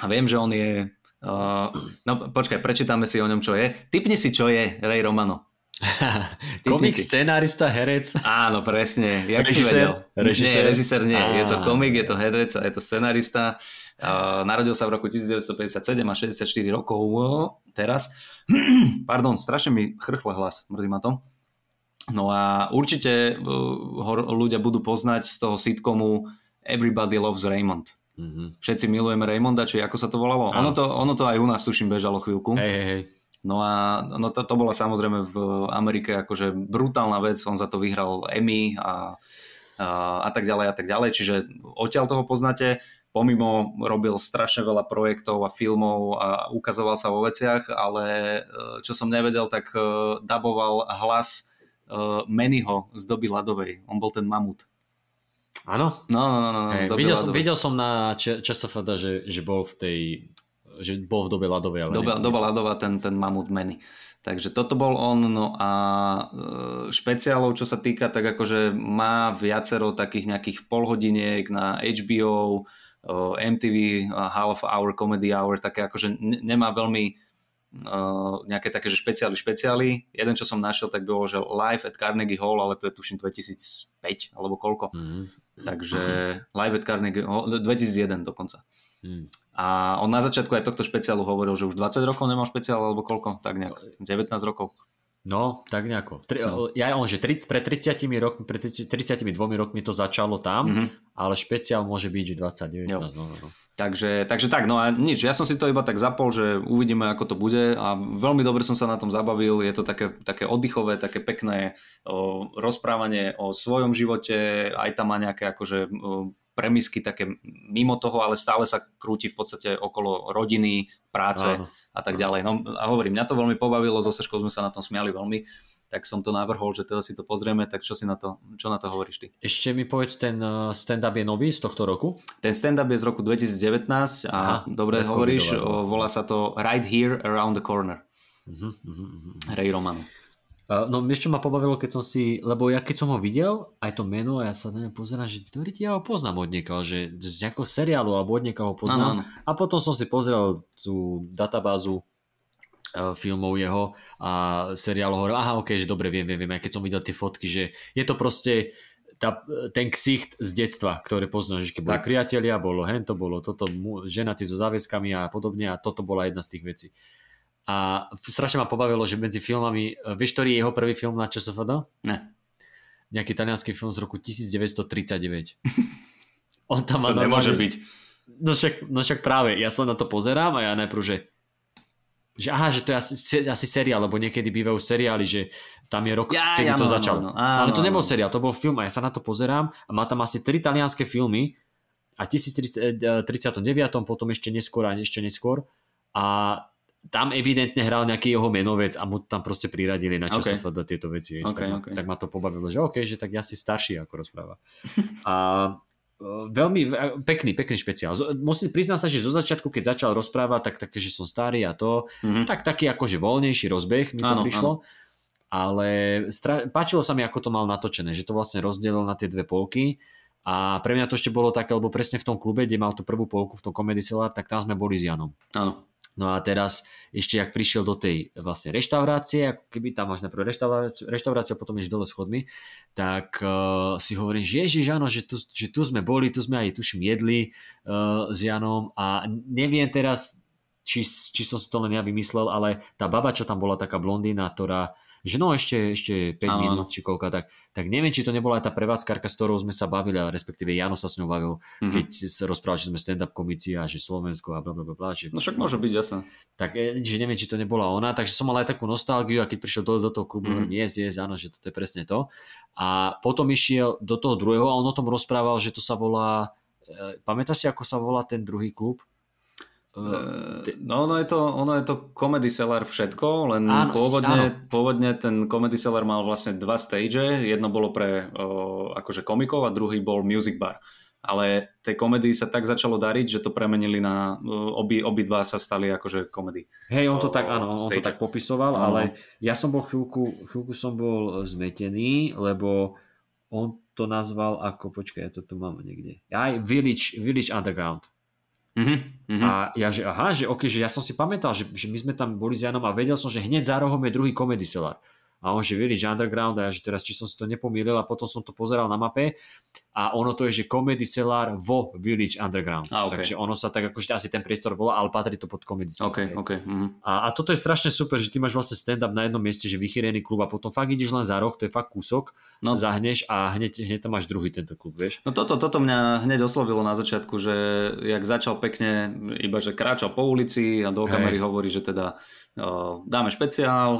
A viem, že on je... Uh, no počkaj, prečítame si o ňom, čo je. Typni si, čo je Ray Romano. [laughs] komik, scenárista, herec. Áno, presne. Jak režisér? si vedel? Režisér? Nie, režisér nie. Je to komik, je to herec a je to scenárista. Uh, narodil sa v roku 1957 a 64 rokov teraz. [clears throat] Pardon, strašne mi chrchle hlas, mrzí ma to. No a určite ho ľudia budú poznať z toho sitcomu Everybody Loves Raymond. Mm-hmm. Všetci milujeme Raymonda, či ako sa to volalo. Ono to, ono to aj u nás, tuším, bežalo chvíľku. Hej, hej, hej. No a no to, to bola samozrejme v Amerike akože brutálna vec, on za to vyhral Emmy a, a, a tak ďalej a tak ďalej, čiže odtiaľ toho poznáte, pomimo robil strašne veľa projektov a filmov a ukazoval sa vo veciach, ale e, čo som nevedel, tak e, daboval hlas e, Mannyho z doby ľadovej, on bol ten mamut. Áno? No, no, no. no, no hey, videl, som, videl som na ČSFD, že, že bol v tej že bol v dobe ľadovej. Ale doba, doba ľadová, ten, ten mamut meny. Takže toto bol on, no a e, špeciálov, čo sa týka, tak akože má viacero takých nejakých polhodiniek na HBO, MTV, Half Hour, Comedy Hour, také akože nemá veľmi uh, nejaké také, že špeciály, špeciály. Jeden, čo som našiel, tak bolo, že Live at Carnegie Hall, ale to je tuším 2005 alebo koľko. Mm-hmm. Takže Live at Carnegie Hall, 2001 dokonca. Mm. A on na začiatku aj tohto špeciálu hovoril, že už 20 rokov nemal špeciál alebo koľko, tak nejak, 19 rokov. No, tak nejako. Tri, no. Ja on, že 30, pred 30 rokmi, pred 32 rokmi to začalo tam, mm-hmm. ale špeciál môže byť, že 29. No, no, no. Takže, takže tak, no a nič, ja som si to iba tak zapol, že uvidíme, ako to bude a veľmi dobre som sa na tom zabavil, je to také, také oddychové, také pekné o, rozprávanie o svojom živote, aj tam má nejaké akože o, premisky také mimo toho, ale stále sa krúti v podstate okolo rodiny, práce Áno. a tak ďalej. No a hovorím, mňa to veľmi pobavilo, so Seškou sme sa na tom smiali veľmi, tak som to navrhol, že teda si to pozrieme, tak čo si na to, čo na to hovoríš ty? Ešte mi povedz, ten uh, stand-up je nový z tohto roku? Ten stand-up je z roku 2019 a Aha, dobre hovoríš, volá sa to Right Here Around the Corner. Uh-huh, uh-huh, uh-huh. Ray Romano. No vieš, čo ma pobavilo, keď som si, lebo ja keď som ho videl, aj to meno, a ja sa na pozerám, že ktorý ja ho poznám od niekaho, že z nejakého seriálu alebo od niekaho ho poznám. Ano, ano. A potom som si pozrel tú databázu uh, filmov jeho a seriálu hovoril, aha, ok, že dobre, viem, viem, viem, aj keď som videl tie fotky, že je to proste tá, ten ksicht z detstva, ktoré poznáš, že keď boli priatelia, bolo hento, bolo toto, ženatý so záväzkami a podobne a toto bola jedna z tých vecí. A strašne ma pobavilo, že medzi filmami, e, vieš, ktorý je jeho prvý film na ČSFD? Ne. Nejaký talianský film z roku 1939. [laughs] On tam má to nemôže byť. No však, no však práve, ja sa na to pozerám a ja najprv, že že aha, že to je asi, asi seriál, lebo niekedy bývajú seriály, že tam je rok, ja, kedy ja, to no, začal. No, no, áno, Ale to nebol seriál, to bol film a ja sa na to pozerám a má tam asi tri talianské filmy a 1039, potom ešte neskôr a ešte neskôr a tam evidentne hral nejaký jeho menovec a mu tam proste priradili na čo okay. tieto veci. Vieš, okay, tak, okay. tak ma to pobavilo, že OK, že tak ja si starší ako rozpráva. a e, veľmi pekný, pekný špeciál. Musím priznať sa, že zo začiatku, keď začal rozprávať, tak také, že som starý a to, mm-hmm. tak taký akože voľnejší rozbeh mi to áno, prišlo. Áno. Ale stra- páčilo sa mi, ako to mal natočené, že to vlastne rozdelil na tie dve polky A pre mňa to ešte bolo také, lebo presne v tom klube, kde mal tú prvú polku v tom Comedy Cellar, tak tam sme boli s Janom. Áno. No a teraz ešte, ak prišiel do tej vlastne reštaurácie, ako keby tam máš najprv reštauráciu, reštauráciu a potom ideš dole schodmi, tak uh, si hovorím, že ježiš, áno, že tu, že tu sme boli, tu sme aj tuším jedli uh, s Janom a neviem teraz, či, či som si to len ja vymyslel, ale tá baba, čo tam bola, taká blondína, ktorá že no ešte, ešte 5 ano. minút či koľka, tak, tak neviem, či to nebola aj tá prevádzkarka, s ktorou sme sa bavili, ale respektíve Jano sa s ňou bavil, mm-hmm. keď sa rozprával, že sme stand-up komici a že Slovensko a bla bla bla. Že, no však môže byť, jasné. Tak e, že neviem, či to nebola ona, takže som mal aj takú nostalgiu a keď prišiel do, do toho klubu, mm-hmm. yes, yes, áno, že to je presne to. A potom išiel do toho druhého a on o tom rozprával, že to sa volá, e, pamätáš si, ako sa volá ten druhý klub? Uh, no ono je, to, ono je to Comedy Cellar všetko, len áno, pôvodne, áno. pôvodne ten Comedy Cellar mal vlastne dva stage, jedno bolo pre uh, akože komikov a druhý bol music bar. Ale tej komedii sa tak začalo dariť, že to premenili na uh, obi, obi dva sa stali akože komedy. Hej, on to tak, áno, on to tak popisoval, áno. ale ja som bol chvíľku, chvíľku som bol zmetený, lebo on to nazval ako, počkaj, ja to tu mám niekde. Aj Village, Village Underground. Uh-huh, A ja, že aha, že ok, že ja som si pamätal, že, že my sme tam boli s Janom a vedel som, že hneď za rohom je druhý Comedy Cellar a on že Village Underground a ja že teraz či som si to nepomýlil a potom som to pozeral na mape a ono to je, že Comedy Cellar vo Village Underground. A, okay. Takže ono sa tak akože asi ten priestor volá, ale patrí to pod Comedy Cellar. Okay, okay. Mm-hmm. A, a toto je strašne super, že ty máš vlastne stand-up na jednom mieste, že vychýrený klub a potom fakt ideš len za roh, to je fakt kúsok, no. zahneš a hneď, hneď tam máš druhý tento klub, vieš? No toto, toto mňa hneď oslovilo na začiatku, že jak začal pekne, iba že kráčal po ulici a do kamery hovorí, že teda dáme špeciál,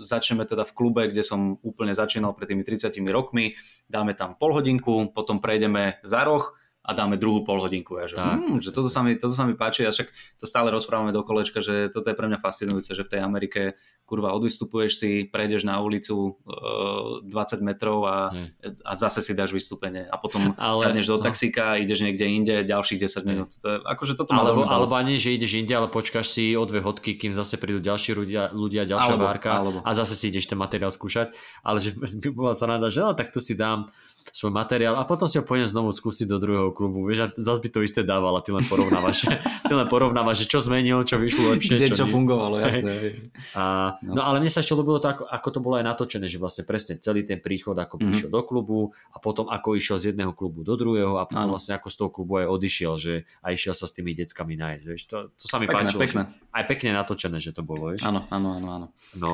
začneme teda v klube, kde som úplne začínal pred tými 30 rokmi, dáme tam pol hodinku, potom prejdeme za roh, a dáme druhú polhodinku. Ja, že, hmm, že toto, sa mi, toto sa mi páči a však to stále rozprávame do kolečka, že toto je pre mňa fascinujúce, že v tej Amerike kurva odvystupuješ si, prejdeš na ulicu uh, 20 metrov a, hmm. a zase si dáš vystúpenie a potom ale, sadneš do no. taxíka, no. ideš niekde inde ďalších 10 minút. To je, akože toto alebo, alebo ani, že ideš inde, ale počkáš si o dve hodky, kým zase prídu ďalší ľudia, ľudia ďalšia alebo, bárka alebo. a zase si ideš ten materiál skúšať. Ale že [laughs] bola sa rada, že tak tu si dám svoj materiál a potom si ho pôjdem znovu skúsiť do druhého klubu. Vieš, a zase by to isté dával a ty len porovnávaš, [laughs] ty len porovnávaš, že čo zmenil, čo vyšlo lepšie. Kde čo, čo fungovalo, jasné. A, no. no. ale mne sa ešte ľúbilo to, ako, ako to bolo aj natočené, že vlastne presne celý ten príchod, ako mm-hmm. prišiel do klubu a potom ako išiel z jedného klubu do druhého a potom ano. vlastne ako z toho klubu aj odišiel, že aj išiel sa s tými deckami nájsť. Vieš, to, to sa mi pekné, páčilo. Pekné. Aj pekne natočené, že to bolo. Vieš. Áno, áno, áno, áno. No,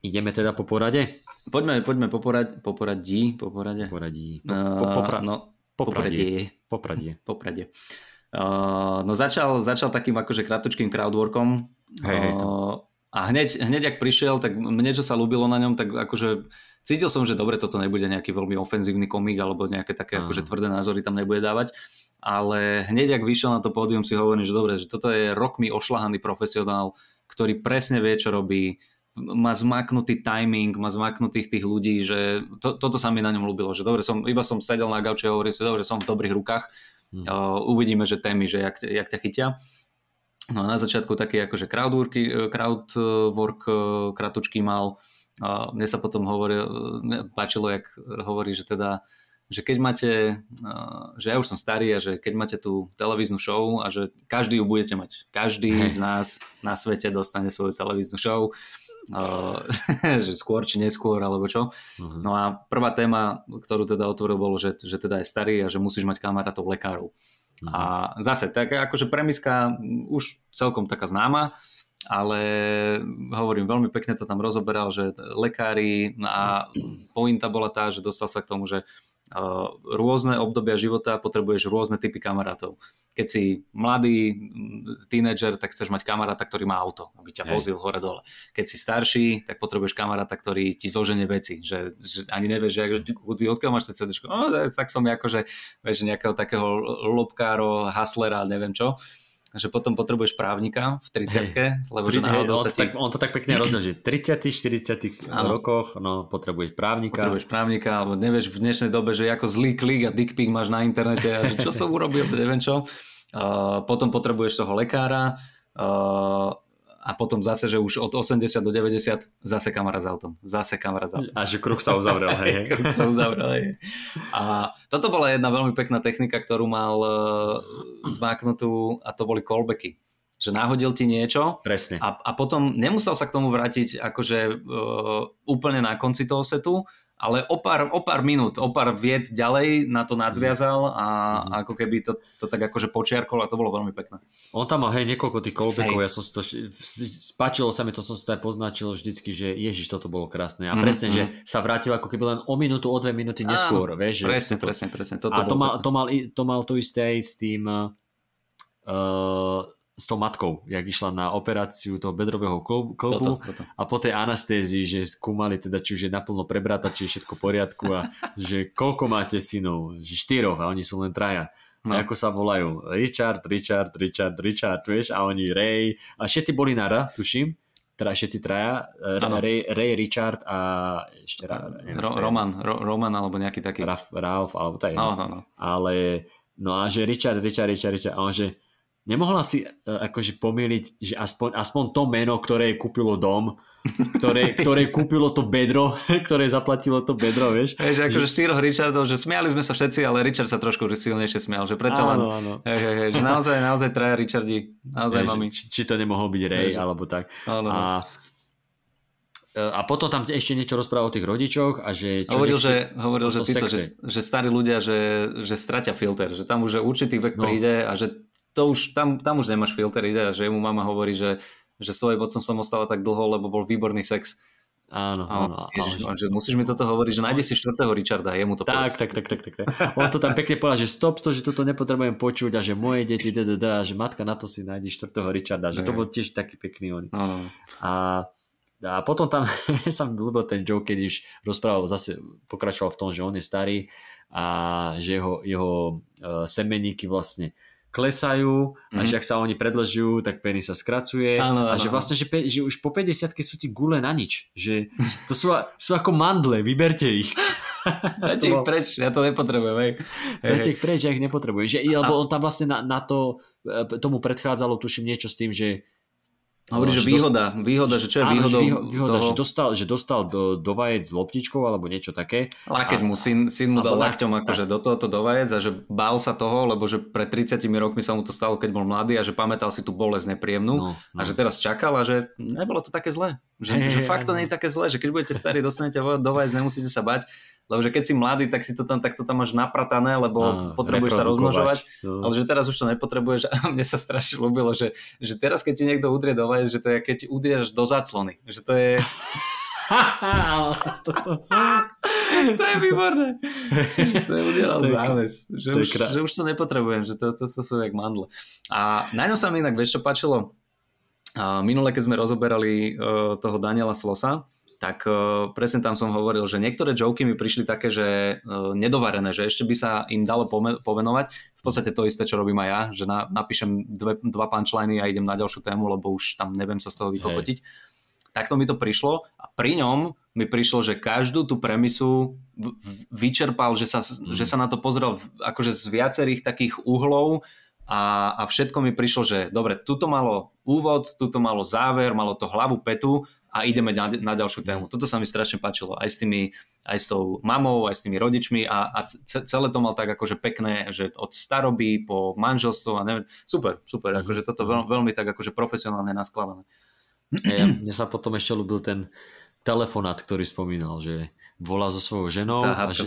Ideme teda po porade? Poďme, poďme po, porad, po poradí. Po porade. Poradí. Po, po, po, pra, no, popradie. Popradie. Popradie. Uh, [laughs] no začal, začal takým akože kratučkým crowdworkom. Hej, hej, uh, a hneď, hneď ak prišiel, tak mne čo sa ľúbilo na ňom, tak akože cítil som, že dobre, toto nebude nejaký veľmi ofenzívny komik alebo nejaké také uh. akože tvrdé názory tam nebude dávať. Ale hneď ak vyšiel na to pódium si hovorím, že dobre, že toto je rokmi ošlahaný profesionál, ktorý presne vie, čo robí, má zmaknutý timing, má zmaknutých tých ľudí, že to, toto sa mi na ňom ľúbilo, že dobre som, iba som sedel na gauči a hovoril si, dobre, som v dobrých rukách, hmm. uh, uvidíme, že témy, že jak, jak ťa chytia. No a na začiatku taký akože crowdwork, crowdwork kratučký mal, a mne sa potom hovoril, páčilo, jak hovorí, že teda že keď máte, že ja už som starý a že keď máte tú televíznu show a že každý ju budete mať. Každý z nás na svete dostane svoju televíznu show [laughs] že skôr či neskôr, alebo čo. Uh-huh. No a prvá téma, ktorú teda otvoril, bolo, že, že teda je starý a že musíš mať kamarátov lekárov. Uh-huh. A zase, tak akože premiska už celkom taká známa, ale hovorím, veľmi pekne to tam rozoberal, že lekári a pointa bola tá, že dostal sa k tomu, že rôzne obdobia života potrebuješ rôzne typy kamarátov. Keď si mladý tínedžer, tak chceš mať kamaráta, ktorý má auto, aby ťa vozil hore dole. Keď si starší, tak potrebuješ kamaráta, ktorý ti zoženie veci, že, že ani nevieš, že ty, ty odkiaľ máš CD, no, tak som akože, vieš, nejakého takého lobkáro, haslera, neviem čo že potom potrebuješ právnika v 30 lebo že náhodou on, sa ti... tak, on to tak pekne rozdelí, že 30 40 rokoch, no potrebuješ právnika. Potrebuješ právnika, alebo nevieš v dnešnej dobe, že ako zlý klik a dick pic máš na internete a že čo som urobil, [laughs] neviem čo. Uh, potom potrebuješ toho lekára uh, a potom zase, že už od 80 do 90 zase kamera s autom. Zase kamera s autom. A že kruh sa uzavrel. hej. [laughs] kruh sa uzavrel, hej. A toto bola jedna veľmi pekná technika, ktorú mal uh, zmáknutú a to boli callbacky že náhodil ti niečo Presne. A, a potom nemusel sa k tomu vrátiť akože uh, úplne na konci toho setu, ale o pár, o pár minút, o pár viet ďalej na to nadviazal a mm. ako keby to, to tak akože počiarkol a to bolo veľmi pekné. On tam mal hej niekoľko tých callbackov, ja som to, páčilo sa mi to, som si to aj poznačil vždycky, že ježiš, toto bolo krásne a mm, presne, mm. že sa vrátil ako keby len o minútu, o dve minúty neskôr, Áno, vieš. Presne, že, presne, presne. Toto a to mal, to, mal, to mal to isté aj s tým uh, s tou matkou, jak išla na operáciu toho bedrového kolbu a po tej anastézii, že skúmali teda, či už je naplno prebráta, či je všetko v poriadku a [laughs] že koľko máte synov, že štyroch a oni sú len traja. No. A ako sa volajú? Richard, Richard, Richard, Richard, vieš, a oni Ray, a všetci boli na R, tuším, teda všetci traja, Ray, Ray, Richard a ešte neviem, Ro, Roman, Ro, Roman alebo nejaký taký. Ralph, Ralph alebo to je. No, no, no. Ale, no a že Richard, Richard, Richard, Richard, a on že, nemohla si uh, akože pomýliť, že aspoň, aspoň to meno, ktoré kúpilo dom, ktoré, [laughs] ktoré kúpilo to bedro, [laughs] ktoré zaplatilo to bedro, vieš. Hej, že akože že... štyroch Richardov, že smiali sme sa všetci, ale Richard sa trošku silnejšie smial, že predsa len, áno, áno. Hej, hej, hej, že naozaj, naozaj traja Richardi, naozaj hej, mami. Či, či, to nemohol byť Ray, hej, alebo tak. Áno, a, e, a potom tam ešte niečo rozprával o tých rodičoch a že... Čo hovoril, že, hovoril že, títo, že, že starí ľudia, že, že stratia filter, že tam už určitý vek no. príde a že to už, tam, tam už nemáš filter, ide, že mu mama hovorí, že, že svojim otcom som ostala tak dlho, lebo bol výborný sex. Áno, áno. Ježiš, áno. Že musíš mi toto hovoriť, že nájde si štvrtého Richarda, jemu to tak, tak, tak, tak, tak, tak. On to tam pekne povedal, že stop to, že toto nepotrebujem počuť a že moje deti, da, da, da, že matka na to si nájde štvrtého Richarda, že to bol tiež taký pekný on. Áno. A, a potom tam [laughs] sa mi ľúbil ten joke, keď už rozprával, zase pokračoval v tom, že on je starý a že jeho, jeho uh, semeníky vlastne klesajú a mm. že ak sa oni predlžujú, tak penis sa skracuje áno, áno, a že vlastne, že, pe, že už po 50 sú ti gule na nič. Že to sú, sú ako mandle, vyberte ich. [laughs] Dajte ich preč, ja to nepotrebujem. Hej. Dajte ich preč, ja ich nepotrebujem. Že, lebo on tam vlastne na, na to, e, tomu predchádzalo, tuším niečo s tým, že Hovorí, že výhoda, výhoda, že čo je výhodou výhoda, výhoda toho... že dostal, že dostal do, do vajec s loptičkou alebo niečo také. Lakeť mu, syn, syn mu dal lakťom akože do tohoto do vajec a že bál sa toho, lebo že pred 30 rokmi sa mu to stalo, keď bol mladý a že pamätal si tú bolesť nepríjemnú no, no. a že teraz čakal a že nebolo to také zlé. Že, hey, že fakt to nie je také zlé, že keď budete starí, dostanete do vajec, nemusíte sa bať lebo že keď si mladý, tak si to tam takto tam máš napratané, lebo a, potrebuješ sa rozmnožovať, no. ale že teraz už to nepotrebuješ a [laughs] mne sa strašne ľúbilo, že, že teraz keď ti niekto udrie do vajec, že to je keď ti udrieš do záclony, že to je... [laughs] to je výborné. to je udieral záves. Že, už, že už to nepotrebujem, že to, to, to sú jak mandle. A na ňom sa mi inak, vieš čo páčilo? Minule, keď sme rozoberali uh, toho Daniela Slosa, tak uh, presne tam som hovoril, že niektoré joky mi prišli také, že uh, nedovarené, že ešte by sa im dalo povenovať. V podstate to isté, čo robím aj ja, že na, napíšem dve, dva punchliny a idem na ďalšiu tému, lebo už tam neviem sa z toho vykopotiť. Hey. to mi to prišlo a pri ňom mi prišlo, že každú tú premisu vyčerpal, že sa, mm. že sa na to pozrel akože z viacerých takých uhlov a, a všetko mi prišlo, že dobre, tuto malo úvod, tuto malo záver, malo to hlavu, petu a ideme na, na ďalšiu tému. Toto sa mi strašne páčilo aj s tými, aj s tou mamou, aj s tými rodičmi a, a celé to mal tak akože pekné, že od staroby po manželstvo a neviem, super, super, mhm. akože toto veľ, veľmi tak akože profesionálne naskladané. Ja, mne sa potom ešte ľúbil ten telefonát, ktorý spomínal, že volá so svojou ženou a že,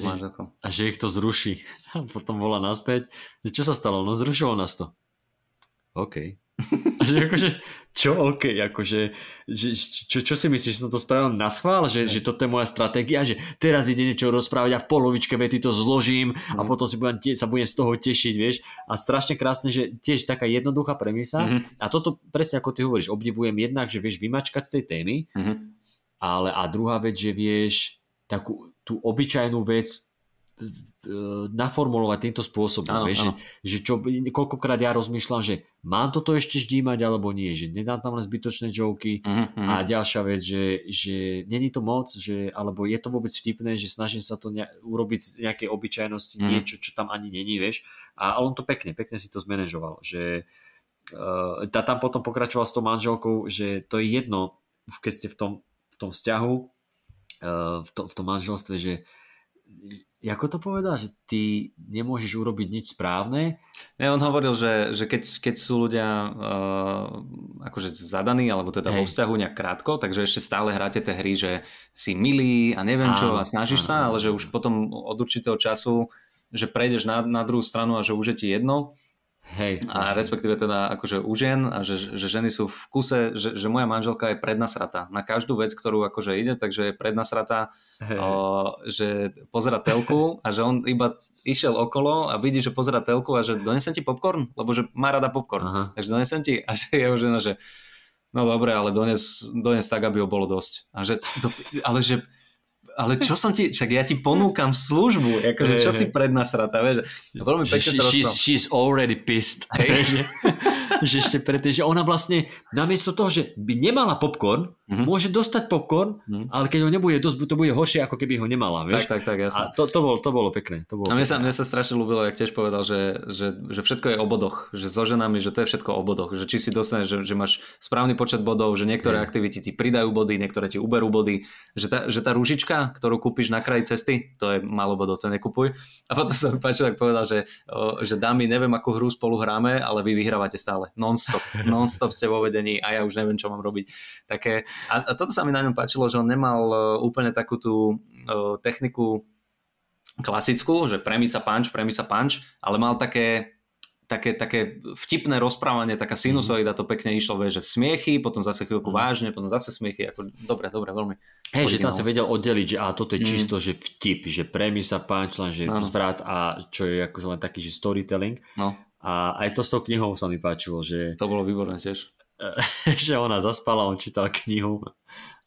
a že ich to zruší. [laughs] A potom volá naspäť. Čo sa stalo? No zrušilo nás to. OK. [laughs] A že akože, čo OK, akože, že, čo, čo si myslíš, som to spravil na schvál, že, že toto je moja stratégia, že teraz ide niečo rozprávať a v polovičke vety to zložím a mhm. potom si budem, sa budem z toho tešiť, vieš. A strašne krásne, že tiež taká jednoduchá premisa mm-hmm. a toto presne ako ty hovoríš, obdivujem jednak, že vieš vymačkať z tej témy, mm-hmm. ale a druhá vec, že vieš takú tú obyčajnú vec E, naformulovať týmto spôsobom. Áno, vieš, áno. Že, že čo, koľkokrát ja rozmýšľam, že mám toto ešte ždímať alebo nie, že nedám tam len zbytočné joky uh-huh. a ďalšia vec, že, že není to moc, že, alebo je to vôbec vtipné, že snažím sa to ne, urobiť z nejakej obyčajnosti uh-huh. niečo, čo tam ani není, vieš. A, ale on to pekne, pekne si to zmanéžoval, že uh, tam potom pokračoval s tou manželkou, že to je jedno, už keď ste v tom, v tom vzťahu, v, to, v tom manželstve, že ako to povedal, že ty nemôžeš urobiť nič správne? Ne, on hovoril, že, že keď, keď sú ľudia uh, akože zadaní, alebo teda Hej. vo vzťahu nejak krátko, takže ešte stále hráte tie hry, že si milý a neviem čo a snažíš áno, sa, ale že už potom od určitého času, že prejdeš na, na druhú stranu a že už je ti jedno, Hej. A respektíve teda akože u žien a že, že ženy sú v kuse, že, že moja manželka je prednasratá na každú vec, ktorú akože ide, takže je prednasratá, o, že pozera telku a že on iba išiel okolo a vidí, že pozera telku a že donesem ti popcorn, lebo že má rada popcorn. Aha. Takže donesem ti a že jeho žena, že no dobre, ale dones, dones tak, aby ho bolo dosť. A že, do, ale že ale čo som ti, však ja ti ponúkam službu, akože čo si prednasrata, vieš. Veľmi pekne to she's, she's already pissed. Hey. že ešte predtým, že ona vlastne namiesto toho, že by nemala popcorn, mm-hmm. môže dostať popcorn, mm-hmm. ale keď ho nebude dosť, to bude horšie, ako keby ho nemala. Vieš? Tak, tak, tak, jasne. A to, to, bolo, to bolo pekné. To bolo a mne sa, mne sa strašne ľúbilo, jak tiež povedal, že, že, že všetko je o bodoch, že so ženami, že to je všetko o bodoch, že či si dostaneš, že, že máš správny počet bodov, že niektoré mm. aktivity ti pridajú body, niektoré ti uberú body, že tá, že tá rúžička, ktorú kúpiš na kraji cesty, to je málo bodov, to nekupuj. A potom sa mi páčil, ak povedal, že, že dámy, neviem, akú hru spolu hráme, ale vy vyhrávate stále. Non-stop [laughs] non-stop ste vo vedení a ja už neviem, čo mám robiť. Také, a, a toto sa mi na ňom páčilo, že on nemal uh, úplne takú tú uh, techniku klasickú, že premisa punch, premisa punch, ale mal také také, také vtipné rozprávanie, taká sinusoida to pekne išlo, vie, že smiechy, potom zase chvíľku mm. vážne, potom zase smiechy, ako dobre, dobre, veľmi. Hej, že tam sa vedel oddeliť, že a toto je mm. čisto, že vtip, že premisa, punchline, že ano. zvrat a čo je akože len taký, že storytelling. No. A aj to s tou knihou sa mi páčilo, že... To bolo výborné tiež. [laughs] že ona zaspala, on čítal knihu.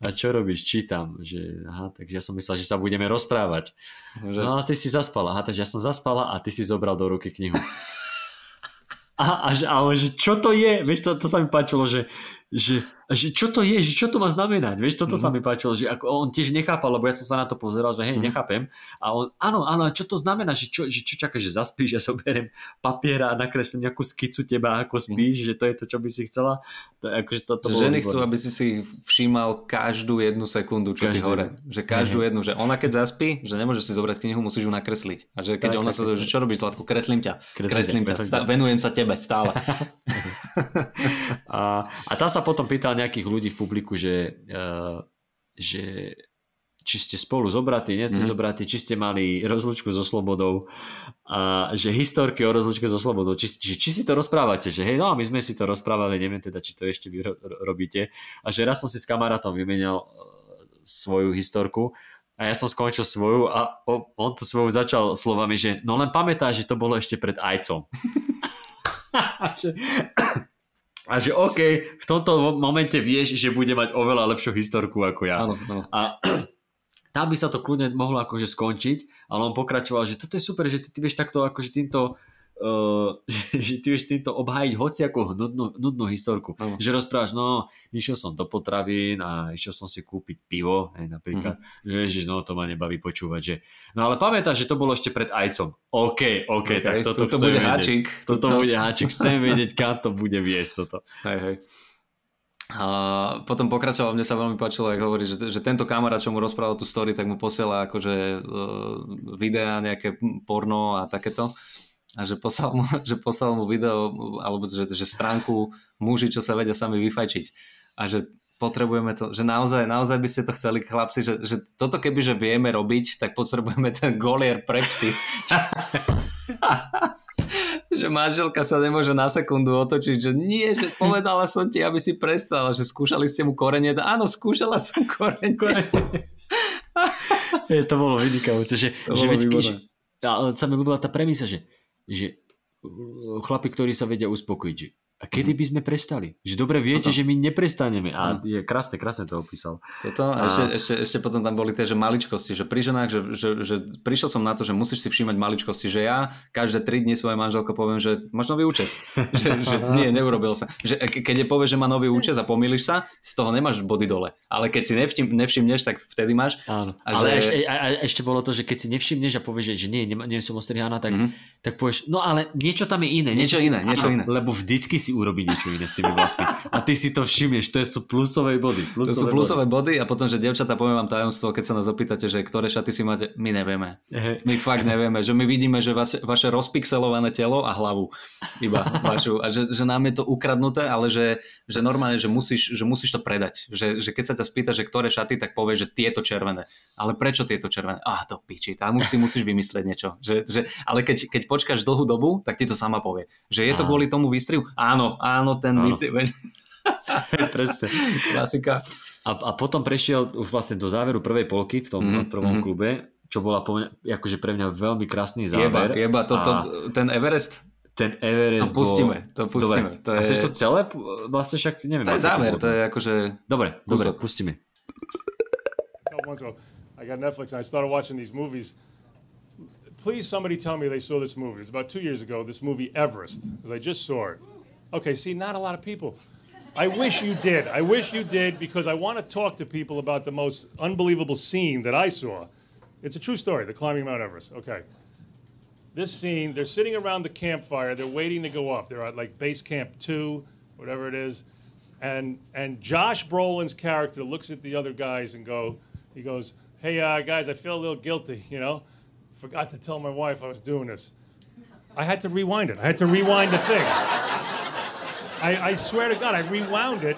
A čo robíš? Čítam. Že, aha, takže ja som myslel, že sa budeme rozprávať. Že... No a ty si zaspala. Aha, takže ja som zaspala a ty si zobral do ruky knihu. [laughs] a, a, a on, že čo to je? Vieš, to, to sa mi páčilo, že, že, že čo to je, že čo to má znamenať, vieš, toto mm. sa mhm. mi páčilo, že ako on tiež nechápal, lebo ja som sa na to pozeral, že hej, mm. nechápem a on, áno, áno, a čo to znamená, že čo, že čo čaká, že zaspíš, ja zoberiem papier a nakreslím nejakú skicu teba, ako mhm. spíš, mm. že to je to, čo by si chcela, to, akože to, to Ženy chcú, aby si si všímal každú jednu sekundu, čo každú. si hore, že každú jednu, že ona keď zaspí, že nemôže si zobrať knihu, musíš ju nakresliť a že keď tak, ona tak, sa, tak. že čo robíš, Zlatku, kreslím ťa, kreslím, kreslím ťa, ťa. venujem sa tebe stále. [laughs] [laughs] a, a tá sa potom pýtal nejakých ľudí v publiku, že, uh, že či ste spolu zobratí, nie ste mm. zobratí, či ste mali rozlučku so slobodou a že historky o rozlučke so slobodou, či, či, či si to rozprávate, že hej, no my sme si to rozprávali, neviem teda, či to ešte vy ro- robíte a že raz som si s kamarátom vymenal uh, svoju historku a ja som skončil svoju a on to svoju začal slovami, že no len pamätá, že to bolo ešte pred ajcom. [laughs] [laughs] A že OK, v tomto momente vieš, že bude mať oveľa lepšiu historku ako ja. Áno, áno. A [clears throat] tam by sa to kľudne mohlo akože skončiť, ale on pokračoval, že toto je super, že ty, ty vieš takto akože týmto [laughs] uh, že ty vieš týmto obhájiť hociakú nudnú, nudnú historku. Uh-huh. Že rozprávaš, no, išiel som do potravín a išiel som si kúpiť pivo, hej, napríklad. Uh-huh. Ježiš, no, to ma nebaví počúvať, že... No ale pamätáš, že to bolo ešte pred ajcom. OK, OK, okay tak toto, toto bude vedieť. háčik. Toto, toto bude háčik. Chcem vedieť, kam to bude viesť toto. Hej, hej. A potom pokračoval, mne sa veľmi páčilo, ako hovorí, že, že tento kamarát, čo mu rozprával tú story, tak mu posiela akože uh, videá, nejaké porno a takéto a že poslal mu, [laughs] že poslal mu video alebo že, že stránku muži, čo sa vedia sami vyfajčiť a že potrebujeme to, že naozaj, naozaj by ste to chceli chlapci, že, že toto keby, že vieme robiť, tak potrebujeme ten golier pre psy. [laughs] že manželka sa nemôže na sekundu otočiť, že nie, že povedala som ti, aby si prestal, že skúšali ste mu korenie. Áno, skúšala som korenie. [laughs] Je, to bolo vynikajúce, že, to že, bolo veď, sa mi ľúbila tá premisa, že že uh, chlapi, ktorí sa vedia uspokojiť, že a kedy mhm. by sme prestali? Že dobre viete, Toto. že my neprestaneme. A je krásne, krásne to opísal. Toto a, a ešte, ešte, ešte potom tam boli tie že maličkosti, že pri ženách, že, že, že prišiel som na to, že musíš si všímať maličkosti, že ja každé tri dni svojej manželke poviem, že máš nový účes. [laughs] že, že nie, neurobil sa. Že keď je povie, že má nový účes a pomýliš sa, z toho nemáš body dole. Ale keď si nevšim, nevšimneš, tak vtedy máš. Áno. A ale že... ešte, a, a ešte bolo to, že keď si nevšimneš a povieš, že, že nie, nie, nie som ostrihaná, tak, mm-hmm. tak povieš, no ale niečo tam je iné. Niečo, niečo iné, niečo iné. Lebo vždycky si urobiť niečo iné s tými vlasmi. A ty si to všimneš, to sú plusové body. Plusové to sú plusové body. body a potom, že devčatá, poviem vám tajomstvo, keď sa nás opýtate, že ktoré šaty si máte, my nevieme. My fakt nevieme, že my vidíme, že vaše, vaše rozpixelované telo a hlavu iba vašu. A že, že nám je to ukradnuté, ale že, že normálne, že musíš, že musíš to predať. Že, že keď sa ťa spýta, že ktoré šaty, tak povie, že tieto červené. Ale prečo tieto červené? Ah, to piči, tam už si musíš vymyslieť niečo. Že, že, ale keď, keď počkáš dlhú dobu, tak ti to sama povie. Že je to kvôli tomu výstriu? Áno, áno, ten výstriu. [laughs] Presne. Klasika. A, a potom prešiel už vlastne do záveru prvej polky v tom mm-hmm. prvom mhm. klube, čo bola akože pre mňa veľmi krásny záver. Jeba, jeba toto, a... ten Everest? Ten Everest to pustíme, bol... to pustíme. Dobre. To je... A chceš to celé? Vlastne však neviem. To je záver, to je akože... Dobre, dobre, pustíme. I got Netflix and I started watching these movies. Please, somebody tell me they saw this movie. It's about two years ago, this movie Everest, because I just saw it. Okay, see, not a lot of people. I wish you did. I wish you did because I want to talk to people about the most unbelievable scene that I saw. It's a true story, the climbing Mount Everest. Okay. This scene, they're sitting around the campfire, they're waiting to go up. They're at like base camp two, whatever it is. And and Josh Brolin's character looks at the other guys and go, he goes, Hey uh, guys, I feel a little guilty, you know? Forgot to tell my wife I was doing this. I had to rewind it. I had to rewind the thing. I, I swear to God, I rewound it.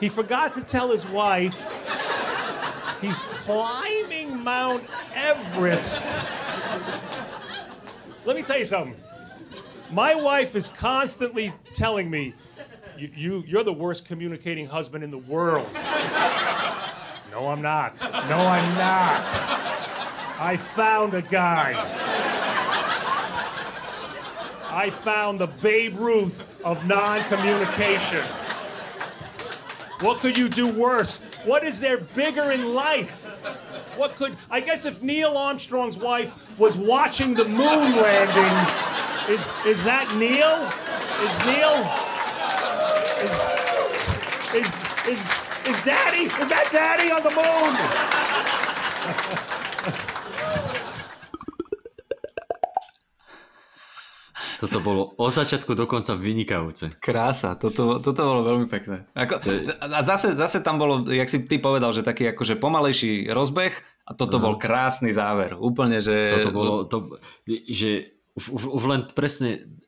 He forgot to tell his wife he's climbing Mount Everest. Let me tell you something. My wife is constantly telling me, you, you, you're the worst communicating husband in the world. No, I'm not. No, I'm not. I found a guy. I found the Babe Ruth of non communication. What could you do worse? What is there bigger in life? What could, I guess if Neil Armstrong's wife was watching the moon landing, is, is that Neil? Is Neil? Is, is, is, is Daddy? Is that Daddy on the moon? Toto bolo od začiatku do konca vynikajúce. Krása, toto, toto bolo veľmi pekné. Ako, a zase, zase tam bolo, jak si ty povedal, že taký akože pomalejší rozbeh a toto uh-huh. bol krásny záver. Úplne, že... Toto bolo, to, že už, už len presne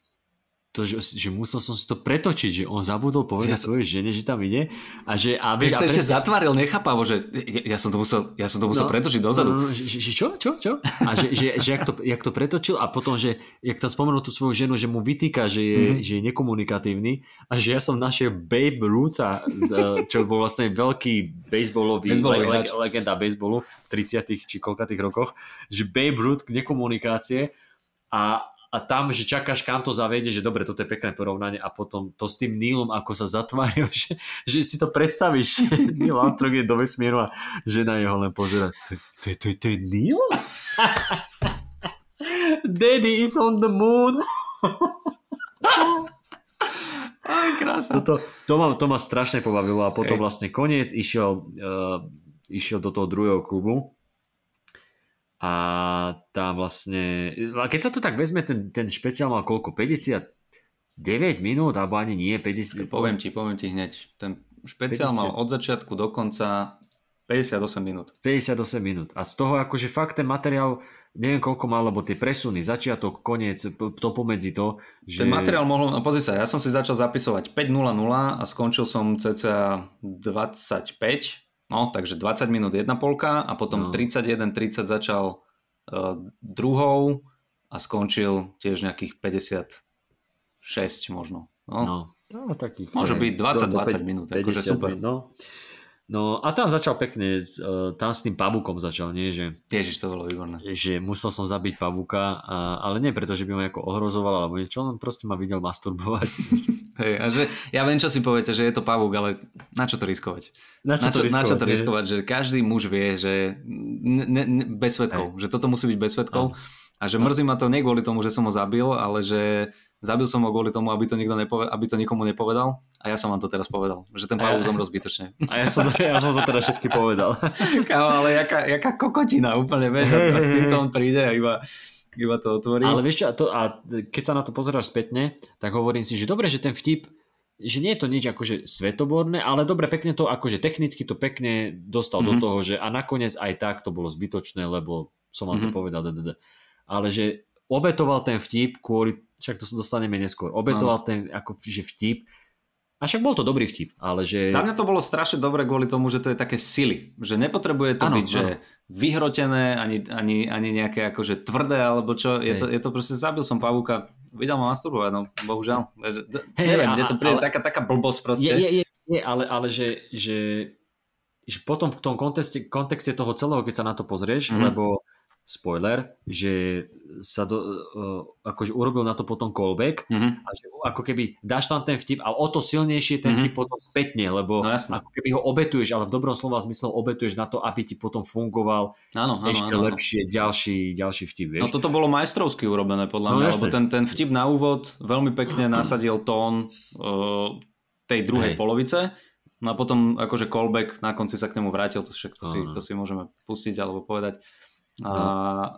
to, že, že musel som si to pretočiť, že on zabudol povedať ja svojej žene, že tam ide a že... A, vieš, sa ešte zatvaril nechápavo, že ja, ja som to musel, ja som to musel no, pretočiť dozadu. No, no, že, že, čo, čo, čo? A že, že, že jak, to, jak to pretočil a potom, že jak tam spomenul tú svoju ženu, že mu vytýka, že je, mm-hmm. že je nekomunikatívny a že ja som našiel Babe Rutha, čo bol vlastne veľký baseballový, baseballový le, legenda baseballu v 30 či koľkatých rokoch, že Babe Ruth nekomunikácie a, a tam, že čakáš, kam to zavede, že dobre, toto je pekné porovnanie a potom to s tým Neilom, ako sa zatváril, [laughs] že, že si to predstavíš, [laughs] Neil Armstrong je do vesmíru a žena jeho len pozera, to, to, to, to je Neil? [laughs] Daddy is on the moon. Aj, krásne. Toto, to, ma, to ma strašne pobavilo a potom vlastne koniec išiel, uh, išiel do toho druhého klubu a tam vlastne, a keď sa to tak vezme, ten, ten špeciál mal koľko? 59 minút, alebo ani nie, 50... Poviem ti, poviem ti hneď, ten špeciál 50... mal od začiatku do konca 58 minút. 58 minút. A z toho akože fakt ten materiál, neviem koľko mal, lebo tie presuny, začiatok, koniec, to pomedzi to, že... Ten materiál mohol, no pozri sa, ja som si začal zapisovať 5.00 a skončil som cca 25 No, takže 20 minút jedna polka a potom no. 31-30 začal uh, druhou a skončil tiež nejakých 56 možno. No, no. no takých, Môže byť 20-20 minút, akože super. No. No a tam začal pekne, uh, tam s tým pavúkom začal, nie? Že, Ježiš, to bolo výborné. Že musel som zabiť pavúka, a, ale nie preto, že by ma ako ohrozoval, alebo niečo, on proste ma videl masturbovať. [laughs] Hej, a že, ja viem, čo si poviete, že je to pavúk, ale na čo to riskovať? Na čo, na čo, to, riskovať, na čo to riskovať? Že každý muž vie, že ne, ne, bez svetkov, Hej. že toto musí byť bez svetkov. A že mrzí ma to nie kvôli tomu, že som ho zabil, ale že zabil som ho kvôli tomu, aby to, nikto nepoved- aby to nikomu nepovedal. A ja som vám to teraz povedal, že ten pavúk zomrel zbytočne. A ja som, ja som to teraz všetky povedal. [laughs] Kámo, ale jaká, jaká kokotina úplne, vieš, a s týmto on príde a iba iba to otvorí. Ale vieš čo, a, to, a keď sa na to pozeráš spätne, tak hovorím si, že dobre, že ten vtip že nie je to nič akože svetoborné, ale dobre, pekne to, akože technicky to pekne dostal mm-hmm. do mhm. toho, že a nakoniec aj tak to bolo zbytočné, lebo som vám mm-hmm. to mhm. povedal, ale že obetoval ten vtip kvôli, však to sa dostaneme neskôr, obetoval no. ten ako, že vtip, a však bol to dobrý vtip, ale že... Za mňa to bolo strašne dobre kvôli tomu, že to je také sily. Že nepotrebuje to ano, byť, ano. že vyhrotené, ani, ani, ani nejaké akože tvrdé, alebo čo. Je to, je to proste, zabil som pavúka, videl ma masturbovať, no bohužiaľ. Hey, Neviem, mne to príde ale, taká, taká blbosť proste. Je, je, je, je ale, ale že, že, že potom v tom kontexte, kontexte toho celého, keď sa na to pozrieš, mm-hmm. lebo spoiler, že sa do, uh, akože urobil na to potom callback mm-hmm. a že ako keby dáš tam ten vtip a o to silnejšie ten mm-hmm. vtip potom spätne, lebo no, ako keby ho obetuješ, ale v dobrom slova zmysle obetuješ na to, aby ti potom fungoval áno, áno, ešte áno, lepšie áno. ďalší, ďalší vtip. Vieš? No toto bolo majstrovsky urobené podľa no, mňa, lebo ten, ten vtip na úvod veľmi pekne nasadil tón uh, tej druhej Hej. polovice No a potom akože callback na konci sa k nemu vrátil, to však to, si, to si môžeme pustiť alebo povedať. A, no.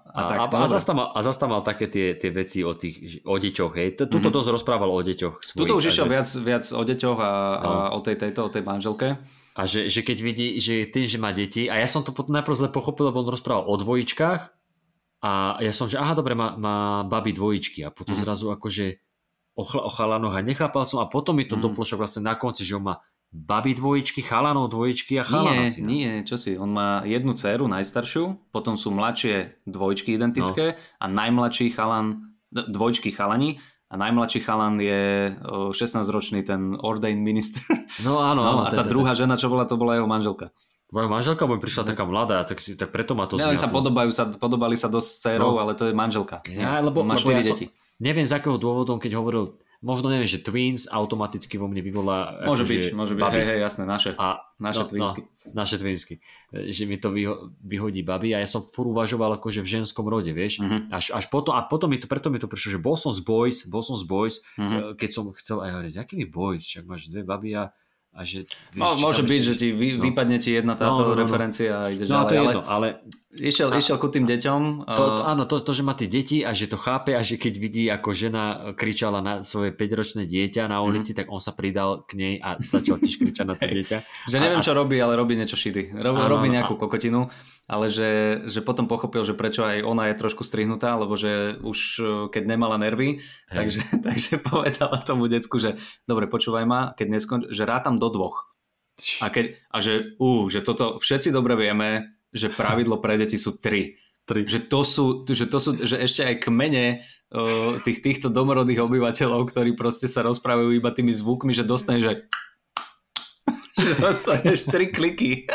a, tak, a, a, zas tam, a zas tam mal také tie, tie veci o, tých, o deťoch, hej. Tuto mm-hmm. dosť rozprával o deťoch. Svojich, Tuto už išiel že... viac, viac o deťoch a, no. a o tej tejto, o tej manželke. A že, že keď vidí, že tým, že má deti, a ja som to potom najprv zle pochopil, lebo on rozprával o dvojičkách a ja som, že aha, dobre, má, má baby dvojičky a potom mm. zrazu akože o, o chalanoch a nechápal som a potom mi to mm. doplošok vlastne na konci, že on má baby dvojičky, chalanov dvojičky a chalana nie, si. Nie, čo si, on má jednu dceru, najstaršiu, potom sú mladšie dvojčky identické no. a najmladší chalan, dvojčky chalani a najmladší chalan je 16-ročný ten ordained minister. No áno. No, a tá druhá žena, čo bola, to bola jeho manželka. Moja manželka by prišla taká mladá, tak, si, tak preto ma to zmiatlo. sa podobajú, sa, podobali sa dosť s dcerou, no. ale to je manželka. Ja, lebo, má lebo ja deti. Som, neviem z akého dôvodu, keď hovoril možno neviem, že Twins automaticky vo mne vyvolá... Môže byť, že môže byť, hej, hej, jasné, naše, a, naše no, Twinsky. No, naše Twinsky. Že mi to vyho- vyhodí baby a ja som fur uvažoval akože v ženskom rode, vieš. Mm-hmm. Až, až potom, a potom mi to, preto mi to prišlo, že bol som z Boys, bol som z Boys, mm-hmm. keď som chcel, aj hovoriť, akými Boys, však máš dve baby a a že, vieš, no, môže byť, že ti vy, no. vypadne ti jedna táto no, no, no, referencia a ideš no, ďalej. To je jedno, ale, išiel, a, išiel ku tým deťom. To, to, áno, to, to, že má tie deti a že to chápe a že keď vidí, ako žena kričala na svoje 5-ročné dieťa na ulici, mm. tak on sa pridal k nej a začal tiež kričať na to dieťa. že neviem, a, čo robí, ale robí niečo šidy. Robí, áno, robí nejakú kokotinu ale že, že potom pochopil, že prečo aj ona je trošku strihnutá, lebo že už e, keď nemala nervy, takže, [laughs] takže povedala tomu decku, že dobre, počúvaj ma, keď neskonč, že rátam do dvoch. A, keď, a že, ú, že toto všetci dobre vieme, že pravidlo pre deti sú tri. tri. Že, to sú, že to sú, že ešte aj kmene uh, tých, týchto domorodých obyvateľov, ktorí proste sa rozprávajú iba tými zvukmi, že dostaneš, že, [laughs] že dostaneš tri kliky.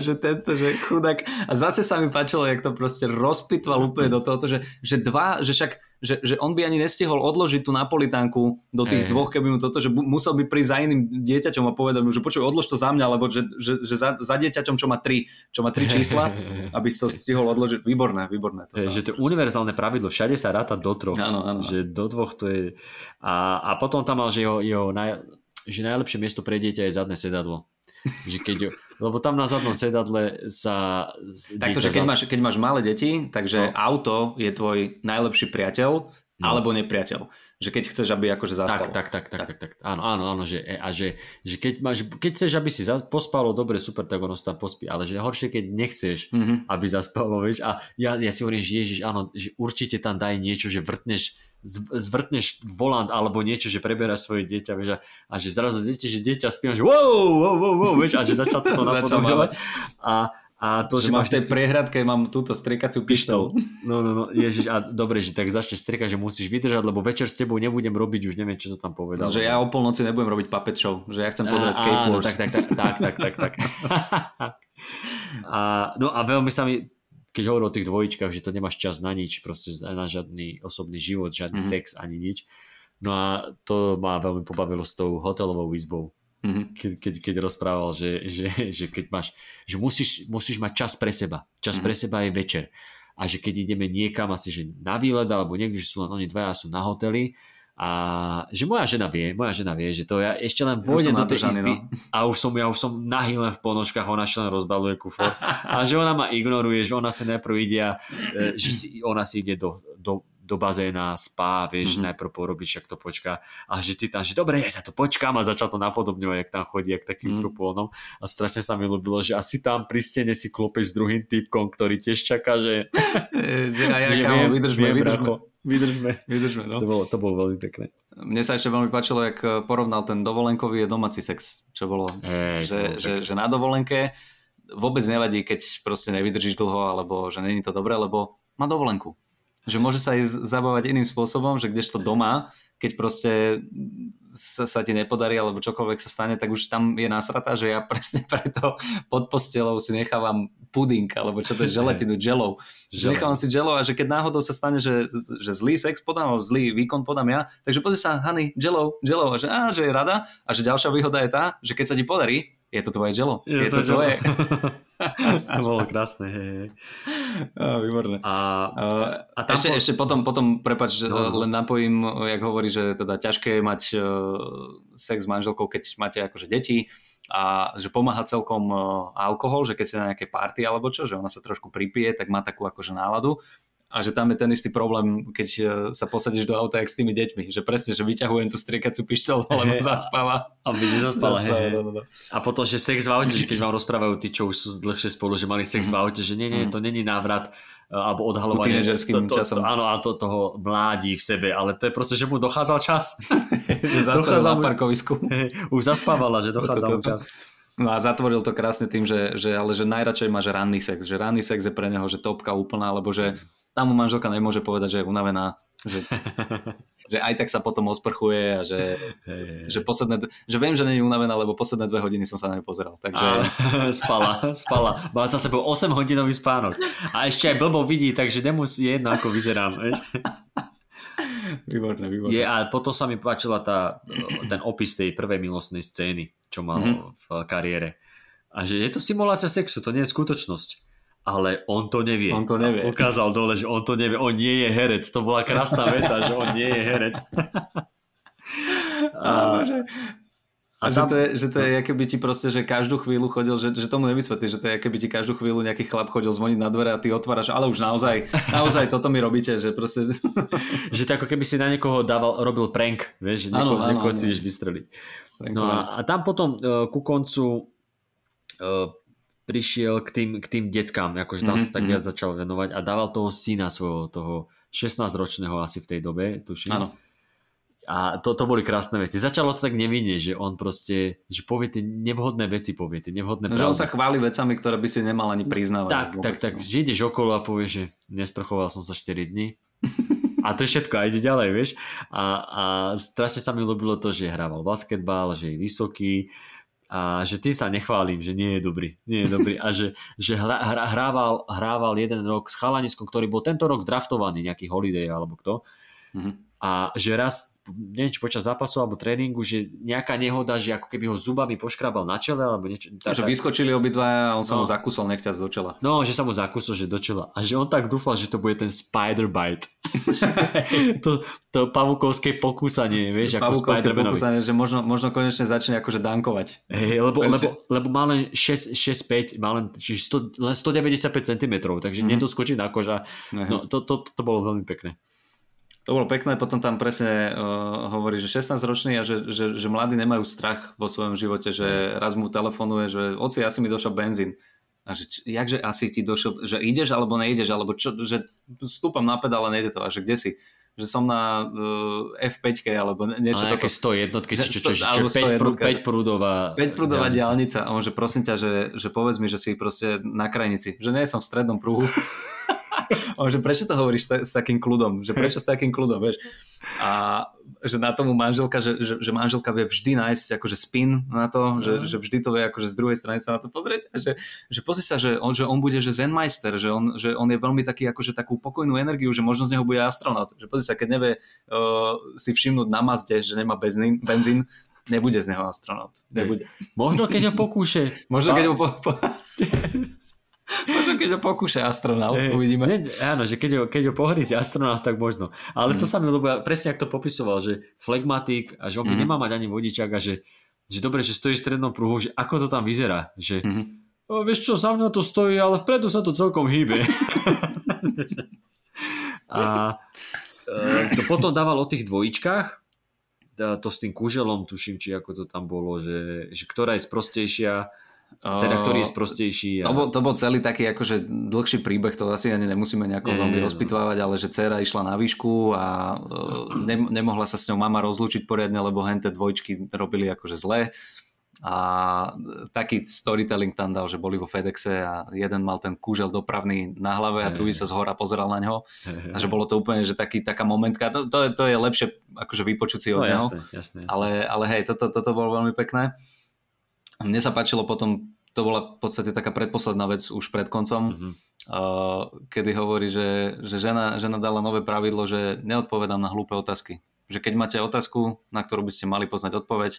[laughs] Že tento, že chudák. A zase sa mi páčilo, jak to proste rozpitval úplne do tohoto, že, že dva, že však, že, že on by ani nestihol odložiť tú napolitánku do tých hey. dvoch, keby mu toto, že musel by prísť za iným dieťaťom a povedať mu, že počuj, odlož to za mňa, lebo že, že, že za, za dieťaťom, čo má tri, čo má tri čísla, [laughs] aby si to stihol odložiť. Výborné, výborné. To sa, že to je univerzálne pravidlo, všade sa ráta do troch. Áno, áno. Že do dvoch to je... A, a potom tam mal, že jeho, jeho naj, že najlepšie miesto pre dieťa je zadné sedadlo že keď, lebo tam na zadnom sedadle sa... Takto, že keď, máš, keď máš malé deti, takže no. auto je tvoj najlepší priateľ no. alebo nepriateľ. Že keď chceš, aby akože zaspalo. Tak, tak, tak, tak, tak, tak. Áno, áno, áno, že, a že, že keď, máš, keď chceš, aby si pospalo, dobre, super, tak ono tam pospí, ale že horšie, keď nechceš, mm-hmm. aby zaspalo, vieš, a ja, ja si hovorím, že ježiš, áno, že určite tam daj niečo, že vrtneš zvrtneš volant alebo niečo, že preberáš svoje dieťa, vieš, a, a že zrazu zistíš, že dieťa spí, že wow, wow, wow, wow, vieš, a že začal to [laughs] napodobňovať. A, a to, že, že máš v tej vždycky... priehradke, mám túto striekaciu pištol. No, no, no, ježiš, a dobre, že tak začne striekať, že musíš vydržať, lebo večer s tebou nebudem robiť, už neviem, čo to tam povedal. No, že ja o polnoci nebudem robiť puppet show, že ja chcem pozerať Cape Wars. Tak, tak, tak, tak, tak, tak, tak. [laughs] a, no a veľmi sa mi keď hovoril o tých dvojičkách, že to nemáš čas na nič, proste na žiadny osobný život, žiadny mm-hmm. sex ani nič. No a to ma veľmi pobavilo s tou hotelovou izbou. Mm-hmm. Keď, keď, keď rozprával, že, že, že keď máš, že musíš, musíš mať čas pre seba. Čas mm-hmm. pre seba je večer. A že keď ideme niekam asi, že na výlet, alebo niekde, že sú len oni dvaja sú na hoteli, a že moja žena vie, moja žena vie, že to ja ešte len vôjdem do tej izby no. a už som, ja už som nahý len v ponožkách, ona ešte len rozbaluje kufor a že ona ma ignoruje, že ona sa najprv ide a, e, že si, ona si ide do, do, do bazéna, spá, vieš, mm-hmm. najprv porobiť, však to počká. A že ty tam, že dobre, ja to počkám a začal to napodobňovať, jak tam chodí, jak takým mm-hmm. frupónom. A strašne sa mi ľúbilo, že asi tam pri stene si klopeš s druhým typkom, ktorý tiež čaká, že... [laughs] že aj [laughs] ja, že viem, vydržme, viem, vydržme. Vydržme. Vydržme, no. To bolo, to bolo veľmi pekné. Mne sa ešte veľmi páčilo, jak porovnal ten dovolenkový a domáci sex, čo bolo. Hey, že, bolo že, že na dovolenke vôbec nevadí, keď proste nevydržíš dlho, alebo že není to dobré, lebo má dovolenku. Že môže sa aj zabávať iným spôsobom, že kdežto doma, keď proste sa, sa ti nepodarí alebo čokoľvek sa stane, tak už tam je nasratá, že ja [laughs] presne preto pod postelou si nechávam puding, alebo čo to je [laughs] želetinu, gelov. Že nechávam si gelo a že keď náhodou sa stane, že, že zlý sex podám, alebo zlý výkon podám ja, takže pozri sa, Hany, gelov, gelov, a že, á, že je rada a že ďalšia výhoda je tá, že keď sa ti podarí, je to tvoje želo. Je, je to, to tvoje. [laughs] to bolo krásne. Hej, hej. A, výborné. A, a tam ešte, po... ešte potom, potom prepač, no, no. len napojím, jak hovorí, že teda ťažké je mať uh, sex s manželkou, keď máte akože deti a že pomáha celkom uh, alkohol, že keď si na nejaké party alebo čo, že ona sa trošku pripije, tak má takú akože náladu a že tam je ten istý problém, keď e, sa posadíš do auta jak s tými deťmi, že presne, že vyťahujem tú striekacú pištol, lebo zaspáva. Aby nezaspala, zaspáva, no, no, no. A potom, že sex v aute, že keď vám rozprávajú tí, čo už sú dlhšie spolu, že mali sex v mhm. aute, že nie, nie, mhm. to není návrat e, alebo odhalovanie to, to, časom. To, áno, a to, toho mládí v sebe, ale to je proste, že mu dochádzal čas. [laughs] že zastavil na parkovisku. [laughs] už zaspávala, že dochádzal mu čas. No a zatvoril to krásne tým, že, že, ale že najradšej má že ranný sex, že ranný sex je pre neho že topka úplná, lebo že tam mu manželka nemôže povedať, že je unavená, že, [laughs] že aj tak sa potom osprchuje a že, že posledné, že viem, že není unavená, lebo posledné dve hodiny som sa na ňu pozeral. Takže... A, [laughs] spala, spala. Má za sebou 8 hodinový spánok. A ešte aj blbo vidí, takže nemusí jedno, ako vyzerám. [laughs] výborné, výborné. Je, a potom sa mi páčila tá, ten opis tej prvej milostnej scény, čo mal mm-hmm. v kariére. A že je to simulácia sexu, to nie je skutočnosť ale on to nevie. On to nevie. Ukázal dole, že on to nevie. On nie je herec. To bola krásna veta, že on nie je herec. [laughs] a, a, tam, že to je, že to je, aké by ti proste, že každú chvíľu chodil, že, že tomu nevysvetlí, že to je, aké by ti každú chvíľu nejaký chlap chodil zvoniť na dvere a ty otváraš, ale už naozaj, [laughs] naozaj toto mi robíte, že proste... [laughs] že to ako keby si na niekoho dával, robil prank, vieš, že niekoho, ano, niekoho ano, si ideš vystreliť. No a, a tam potom uh, ku koncu uh, prišiel k tým, k tým deckám, akože tam mm-hmm. sa tak mhm. viac začal venovať a dával toho syna svojho, toho 16-ročného asi v tej dobe, tuším. Áno. A to, to boli krásne veci. Začalo to tak nevinne, že on proste, že povie tie nevhodné veci, povie tie nevhodné Že on sa chváli vecami, ktoré by si nemal ani priznávať. Tak, tak, tak, no. že ideš okolo a povie, že nesprchoval som sa 4 dní. [laughs] a to je všetko, a ide ďalej, vieš. A, a strašne sa mi ľúbilo to, že hrával basketbal, že je vysoký, a že ty sa nechválim, že nie je dobrý, nie je dobrý a že, že hra, hra, hrával, hrával jeden rok s chalaniskom, ktorý bol tento rok draftovaný, nejaký holiday alebo kto mm-hmm. a že raz neviem, či počas zápasu alebo tréningu, že nejaká nehoda, že ako keby ho zubami poškrabal na čele alebo niečo. Tak, že vyskočili obidva a on sa no, mu zakusol nechťať do čela. No, že sa mu zakusol, že do čela. A že on tak dúfal, že to bude ten spider bite. [laughs] to, to pavúkovské pokúsanie, vieš, ako spider pokúsanie, že možno, možno konečne začne akože dankovať. Hey, lebo, lebo, lebo má len 6-5, má len, 100, len 195 cm, takže mm-hmm. nedoskočí na koža. No, to, to, to, to bolo veľmi pekné. To bolo pekné, potom tam presne uh, hovorí, že 16 ročný a že, že, že mladí nemajú strach vo svojom živote, že raz mu telefonuje, že oci, asi mi došiel benzín. A že či, jakže asi ti došiel, že ideš alebo nejdeš, alebo čo, že stúpam na pedál a nejde to. A že kde si? Že som na uh, F5 alebo niečo. Ale také 100 jednotky, či čo, čo, čo, 5, prúd, 5 prúdová 5 prúdová diálnica. A on, že prosím ťa, že, že povedz mi, že si proste na krajnici. Že nie som v strednom prúhu. [laughs] [laughs] On, že prečo to hovoríš s, s takým kľudom? Že prečo s takým kľudom, vieš? A že na tomu manželka, že, že, že manželka vie vždy nájsť akože spin na to, že, že vždy to vie akože z druhej strany sa na to pozrieť a že, že pozri sa, že on, že on bude že zenmeister, že on, že on je veľmi taký akože takú pokojnú energiu, že možno z neho bude astronaut. Že pozri sa, keď nevie uh, si všimnúť na Mazde, že nemá benzín, benzín nebude z neho astronaut. Nebude. Možno keď ho pokúše. Možno keď ho po, po... [laughs] Možno keď ho pokúša astronaut, hey, uvidíme. Ne, áno, že keď ho, keď ho pohrízi astronaut, tak možno. Ale mm. to sa mi ľúbilo, presne ak to popisoval, že flegmatik a že on by mm. nemá mať ani vodičák a že, že dobre, že stojí v strednom pruhu, že ako to tam vyzerá. Že, mm. o, vieš čo, za mňa to stojí, ale vpredu sa to celkom hýbe. [laughs] a to potom dával o tých dvojičkách, to s tým kúželom, tuším, či ako to tam bolo, že, že ktorá je sprostejšia, teda ktorý je sprostejší. A... To, bol, to bol celý taký akože dlhší príbeh, to asi ani nemusíme nejako nie, veľmi rozpitvávať, ale že dcera išla na výšku a ne, nemohla sa s ňou mama rozlúčiť poriadne, lebo henté dvojčky robili akože zle a taký storytelling tam dal, že boli vo FedExe a jeden mal ten kúžel dopravný na hlave a druhý sa z hora pozeral na ňo a že bolo to úplne, že taký, taká momentka, to, to, to je lepšie akože vypočuť si od no, neho, jasné, jasné, jasné. Ale, ale hej, toto, toto bolo veľmi pekné. Mne sa páčilo potom, to bola v podstate taká predposledná vec už pred koncom, mm-hmm. uh, kedy hovorí, že, že žena, žena dala nové pravidlo, že neodpovedám na hlúpe otázky. Že keď máte otázku, na ktorú by ste mali poznať odpoveď,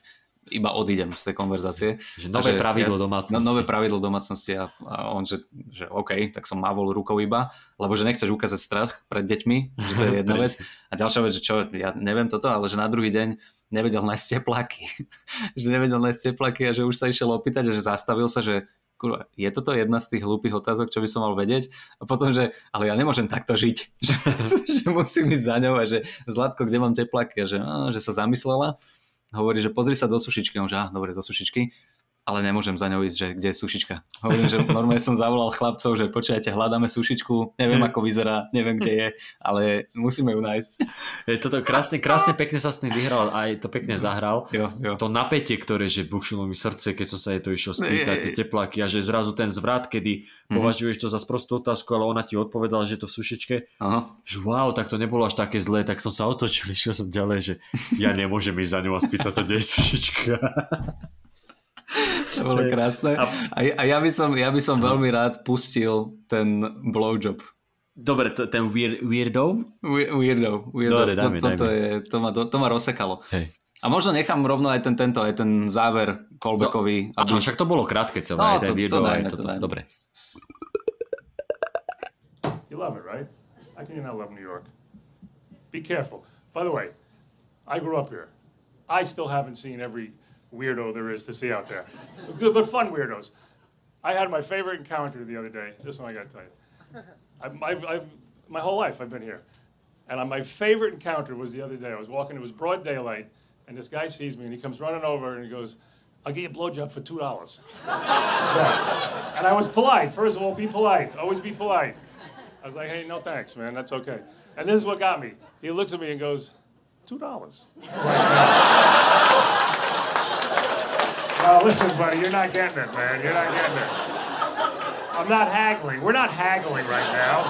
iba odídem z tej konverzácie. Že nové že pravidlo ja, domácnosti. No, nové pravidlo domácnosti a, a on, že, že OK, tak som mávol rukou iba, lebo že nechceš ukázať strach pred deťmi, že to je jedna [laughs] vec. A ďalšia vec, že čo, ja neviem toto, ale že na druhý deň nevedel nájsť teplaky. [laughs] že nevedel nájsť teplaky a že už sa išiel opýtať a že zastavil sa, že kurva, je toto jedna z tých hlúpych otázok, čo by som mal vedieť? A potom, že ale ja nemôžem takto žiť, [laughs] že, že musím ísť za ňou a že Zlatko, kde mám teplaky? A že, a, že sa zamyslela. Hovorí, že pozri sa do sušičky. On že, ah, dobre, do sušičky ale nemôžem za ňou ísť, že kde je sušička. Hovorím, že normálne som zavolal chlapcov, že počujete, hľadáme sušičku, neviem ako vyzerá, neviem kde je, ale musíme ju nájsť. Je toto krásne, krásne pekne sa s tým vyhral, aj to pekne zahral. Jo, jo. To napätie, ktoré že bušilo mi srdce, keď som sa jej to išiel spýtať, tie tepláky a že zrazu ten zvrat, kedy mm-hmm. považuješ to za sprostú otázku, ale ona ti odpovedala, že to v sušičke. Aha. Že wow, tak to nebolo až také zlé, tak som sa otočil, [laughs] išiel som ďalej, že ja nemôžem ísť za ňou a spýtať sa, kde je sušička. [laughs] [laughs] To bolo krásne. A, a ja, by som, ja by som veľmi rád pustil ten blowjob. Dobre, to, ten weird, weirdo? Weirdo. weirdo. Dobre, dajme, to, to, Je, to, ma, to, to ma rozsekalo. Hej. A možno nechám rovno aj ten, tento, aj ten záver callbackový. No, aby... však to bolo krátke celé, no, aj ten to, weirdo, to dajme, aj toto. To Dobre. You love it, right? How can you not love New York? Be careful. By the way, I grew up here. I still haven't seen every weirdo there is to see out there. Good, but fun weirdos. I had my favorite encounter the other day. This one I got to tell you. I've, I've, I've, my whole life I've been here. And my favorite encounter was the other day. I was walking, it was broad daylight, and this guy sees me and he comes running over and he goes, I'll get you a blowjob for $2. yeah. [laughs] And I was polite. First of all, be polite. Always be polite. I was like, hey, no thanks, man. That's okay. And this is what got me. He looks at me and goes, $2. [laughs] Oh, listen, buddy, you're not getting it, man. You're not getting it. I'm not haggling. We're not haggling right now.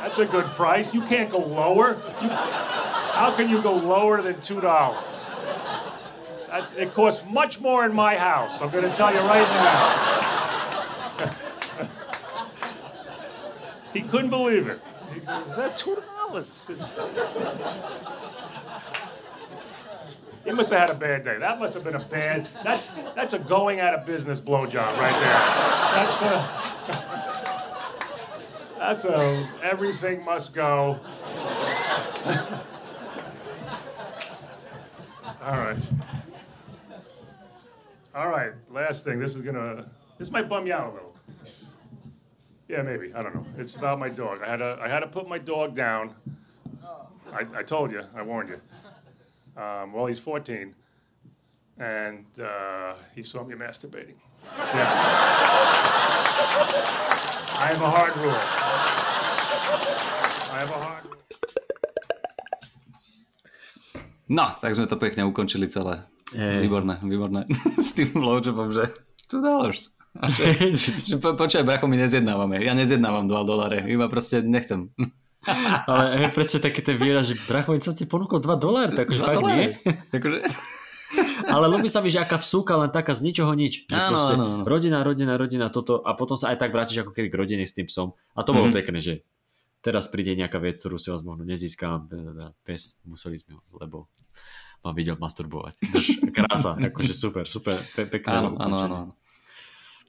That's a good price. You can't go lower. You, how can you go lower than two dollars? it costs much more in my house. I'm going to tell you right now. [laughs] he couldn't believe it. He goes, "Is that two dollars?" He must have had a bad day. That must have been a bad. That's that's a going out of business blowjob right there. That's a. That's a everything must go. All right. All right. Last thing. This is gonna. This might bum you out a little. Yeah, maybe. I don't know. It's about my dog. I had to. I had to put my dog down. I, I told you. I warned you. Um, well, he's 14, and uh, he saw me masturbating. Yeah. I have a hard rule. I have a hard. No, tak sme to pekne ukončili celé. Hey. Výborné, výborné. [laughs] S tým blowjobom, že 2 dollars. Že, [laughs] že po, počkaj, bracho, my nezjednávame. Ja nezjednávam 2 dolare. Iba proste nechcem. Ale je presne také ten výraz, že bracho, som ti ponúkol 2 doláry, tak akože fakt nie. Akože... Ale ľubí sa mi, že aká vsúka len taká z ničoho nič. Že áno, áno, áno. Rodina, rodina, rodina, toto a potom sa aj tak vrátiš ako keby k rodine s tým psom. A to bolo mm-hmm. pekné, že teraz príde nejaká vec, ktorú si vás možno nezískam. Pes, museli sme ho, lebo ma videl masturbovať. Krása, akože super, super, pe- pekné. Áno, áno, áno.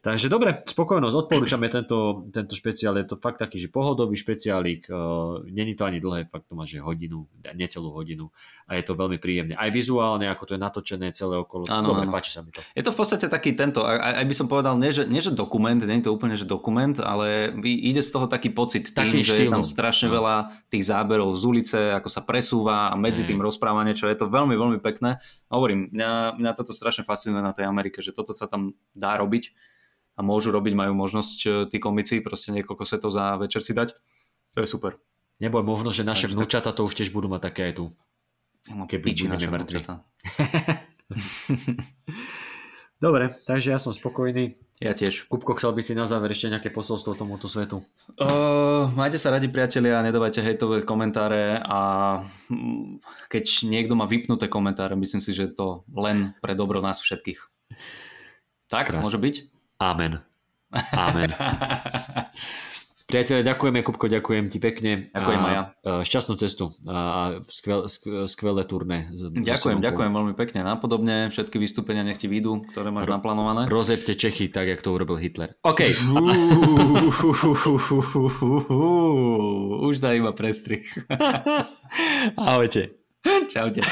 Takže dobre, spokojnosť, odporúčame tento, tento špeciál, je to fakt taký, že pohodový špeciálik, uh, není to ani dlhé, fakt to má, že hodinu, necelú hodinu a je to veľmi príjemné. Aj vizuálne, ako to je natočené celé okolo, ano, dobre, ano. páči sa mi to. Je to v podstate taký tento, aj, aj by som povedal, nie že, nie že dokument, nie je to úplne, že dokument, ale ide z toho taký pocit tým, taký že štýlom. je tam strašne no. veľa tých záberov z ulice, ako sa presúva a medzi tým rozpráva niečo, je to veľmi, veľmi pekné. Hovorím, mňa, mňa toto strašne fascinuje na tej Amerike, že toto sa tam dá robiť a môžu robiť, majú možnosť e, tí komici proste niekoľko setov za večer si dať. To je super. Neboj, možno, že naše vnúčata to už tiež budú mať také aj tu. Ja Keby budeme mŕtvi. [laughs] Dobre, takže ja som spokojný. Ja tiež. Kupko, chcel by si na záver ešte nejaké posolstvo tomuto svetu? Uh, majte sa radi priatelia, nedávajte hejtové komentáre a mm, keď niekto má vypnuté komentáre, myslím si, že to len pre dobro nás všetkých. Tak, Krásne. môže byť? Amen. [laughs] Amen. Priatelia, ďakujeme, Kupko, ďakujem ti pekne. Ďakujem a, ja. Šťastnú cestu a skvel, skvelé turné. ďakujem, ďakujem veľmi pekne. Napodobne všetky vystúpenia nech ti výjdu, ktoré máš Ro- naplánované. Rozepte Čechy, tak jak to urobil Hitler. OK. [laughs] Už daj iba prestrih. [laughs] Ahojte. Čaute.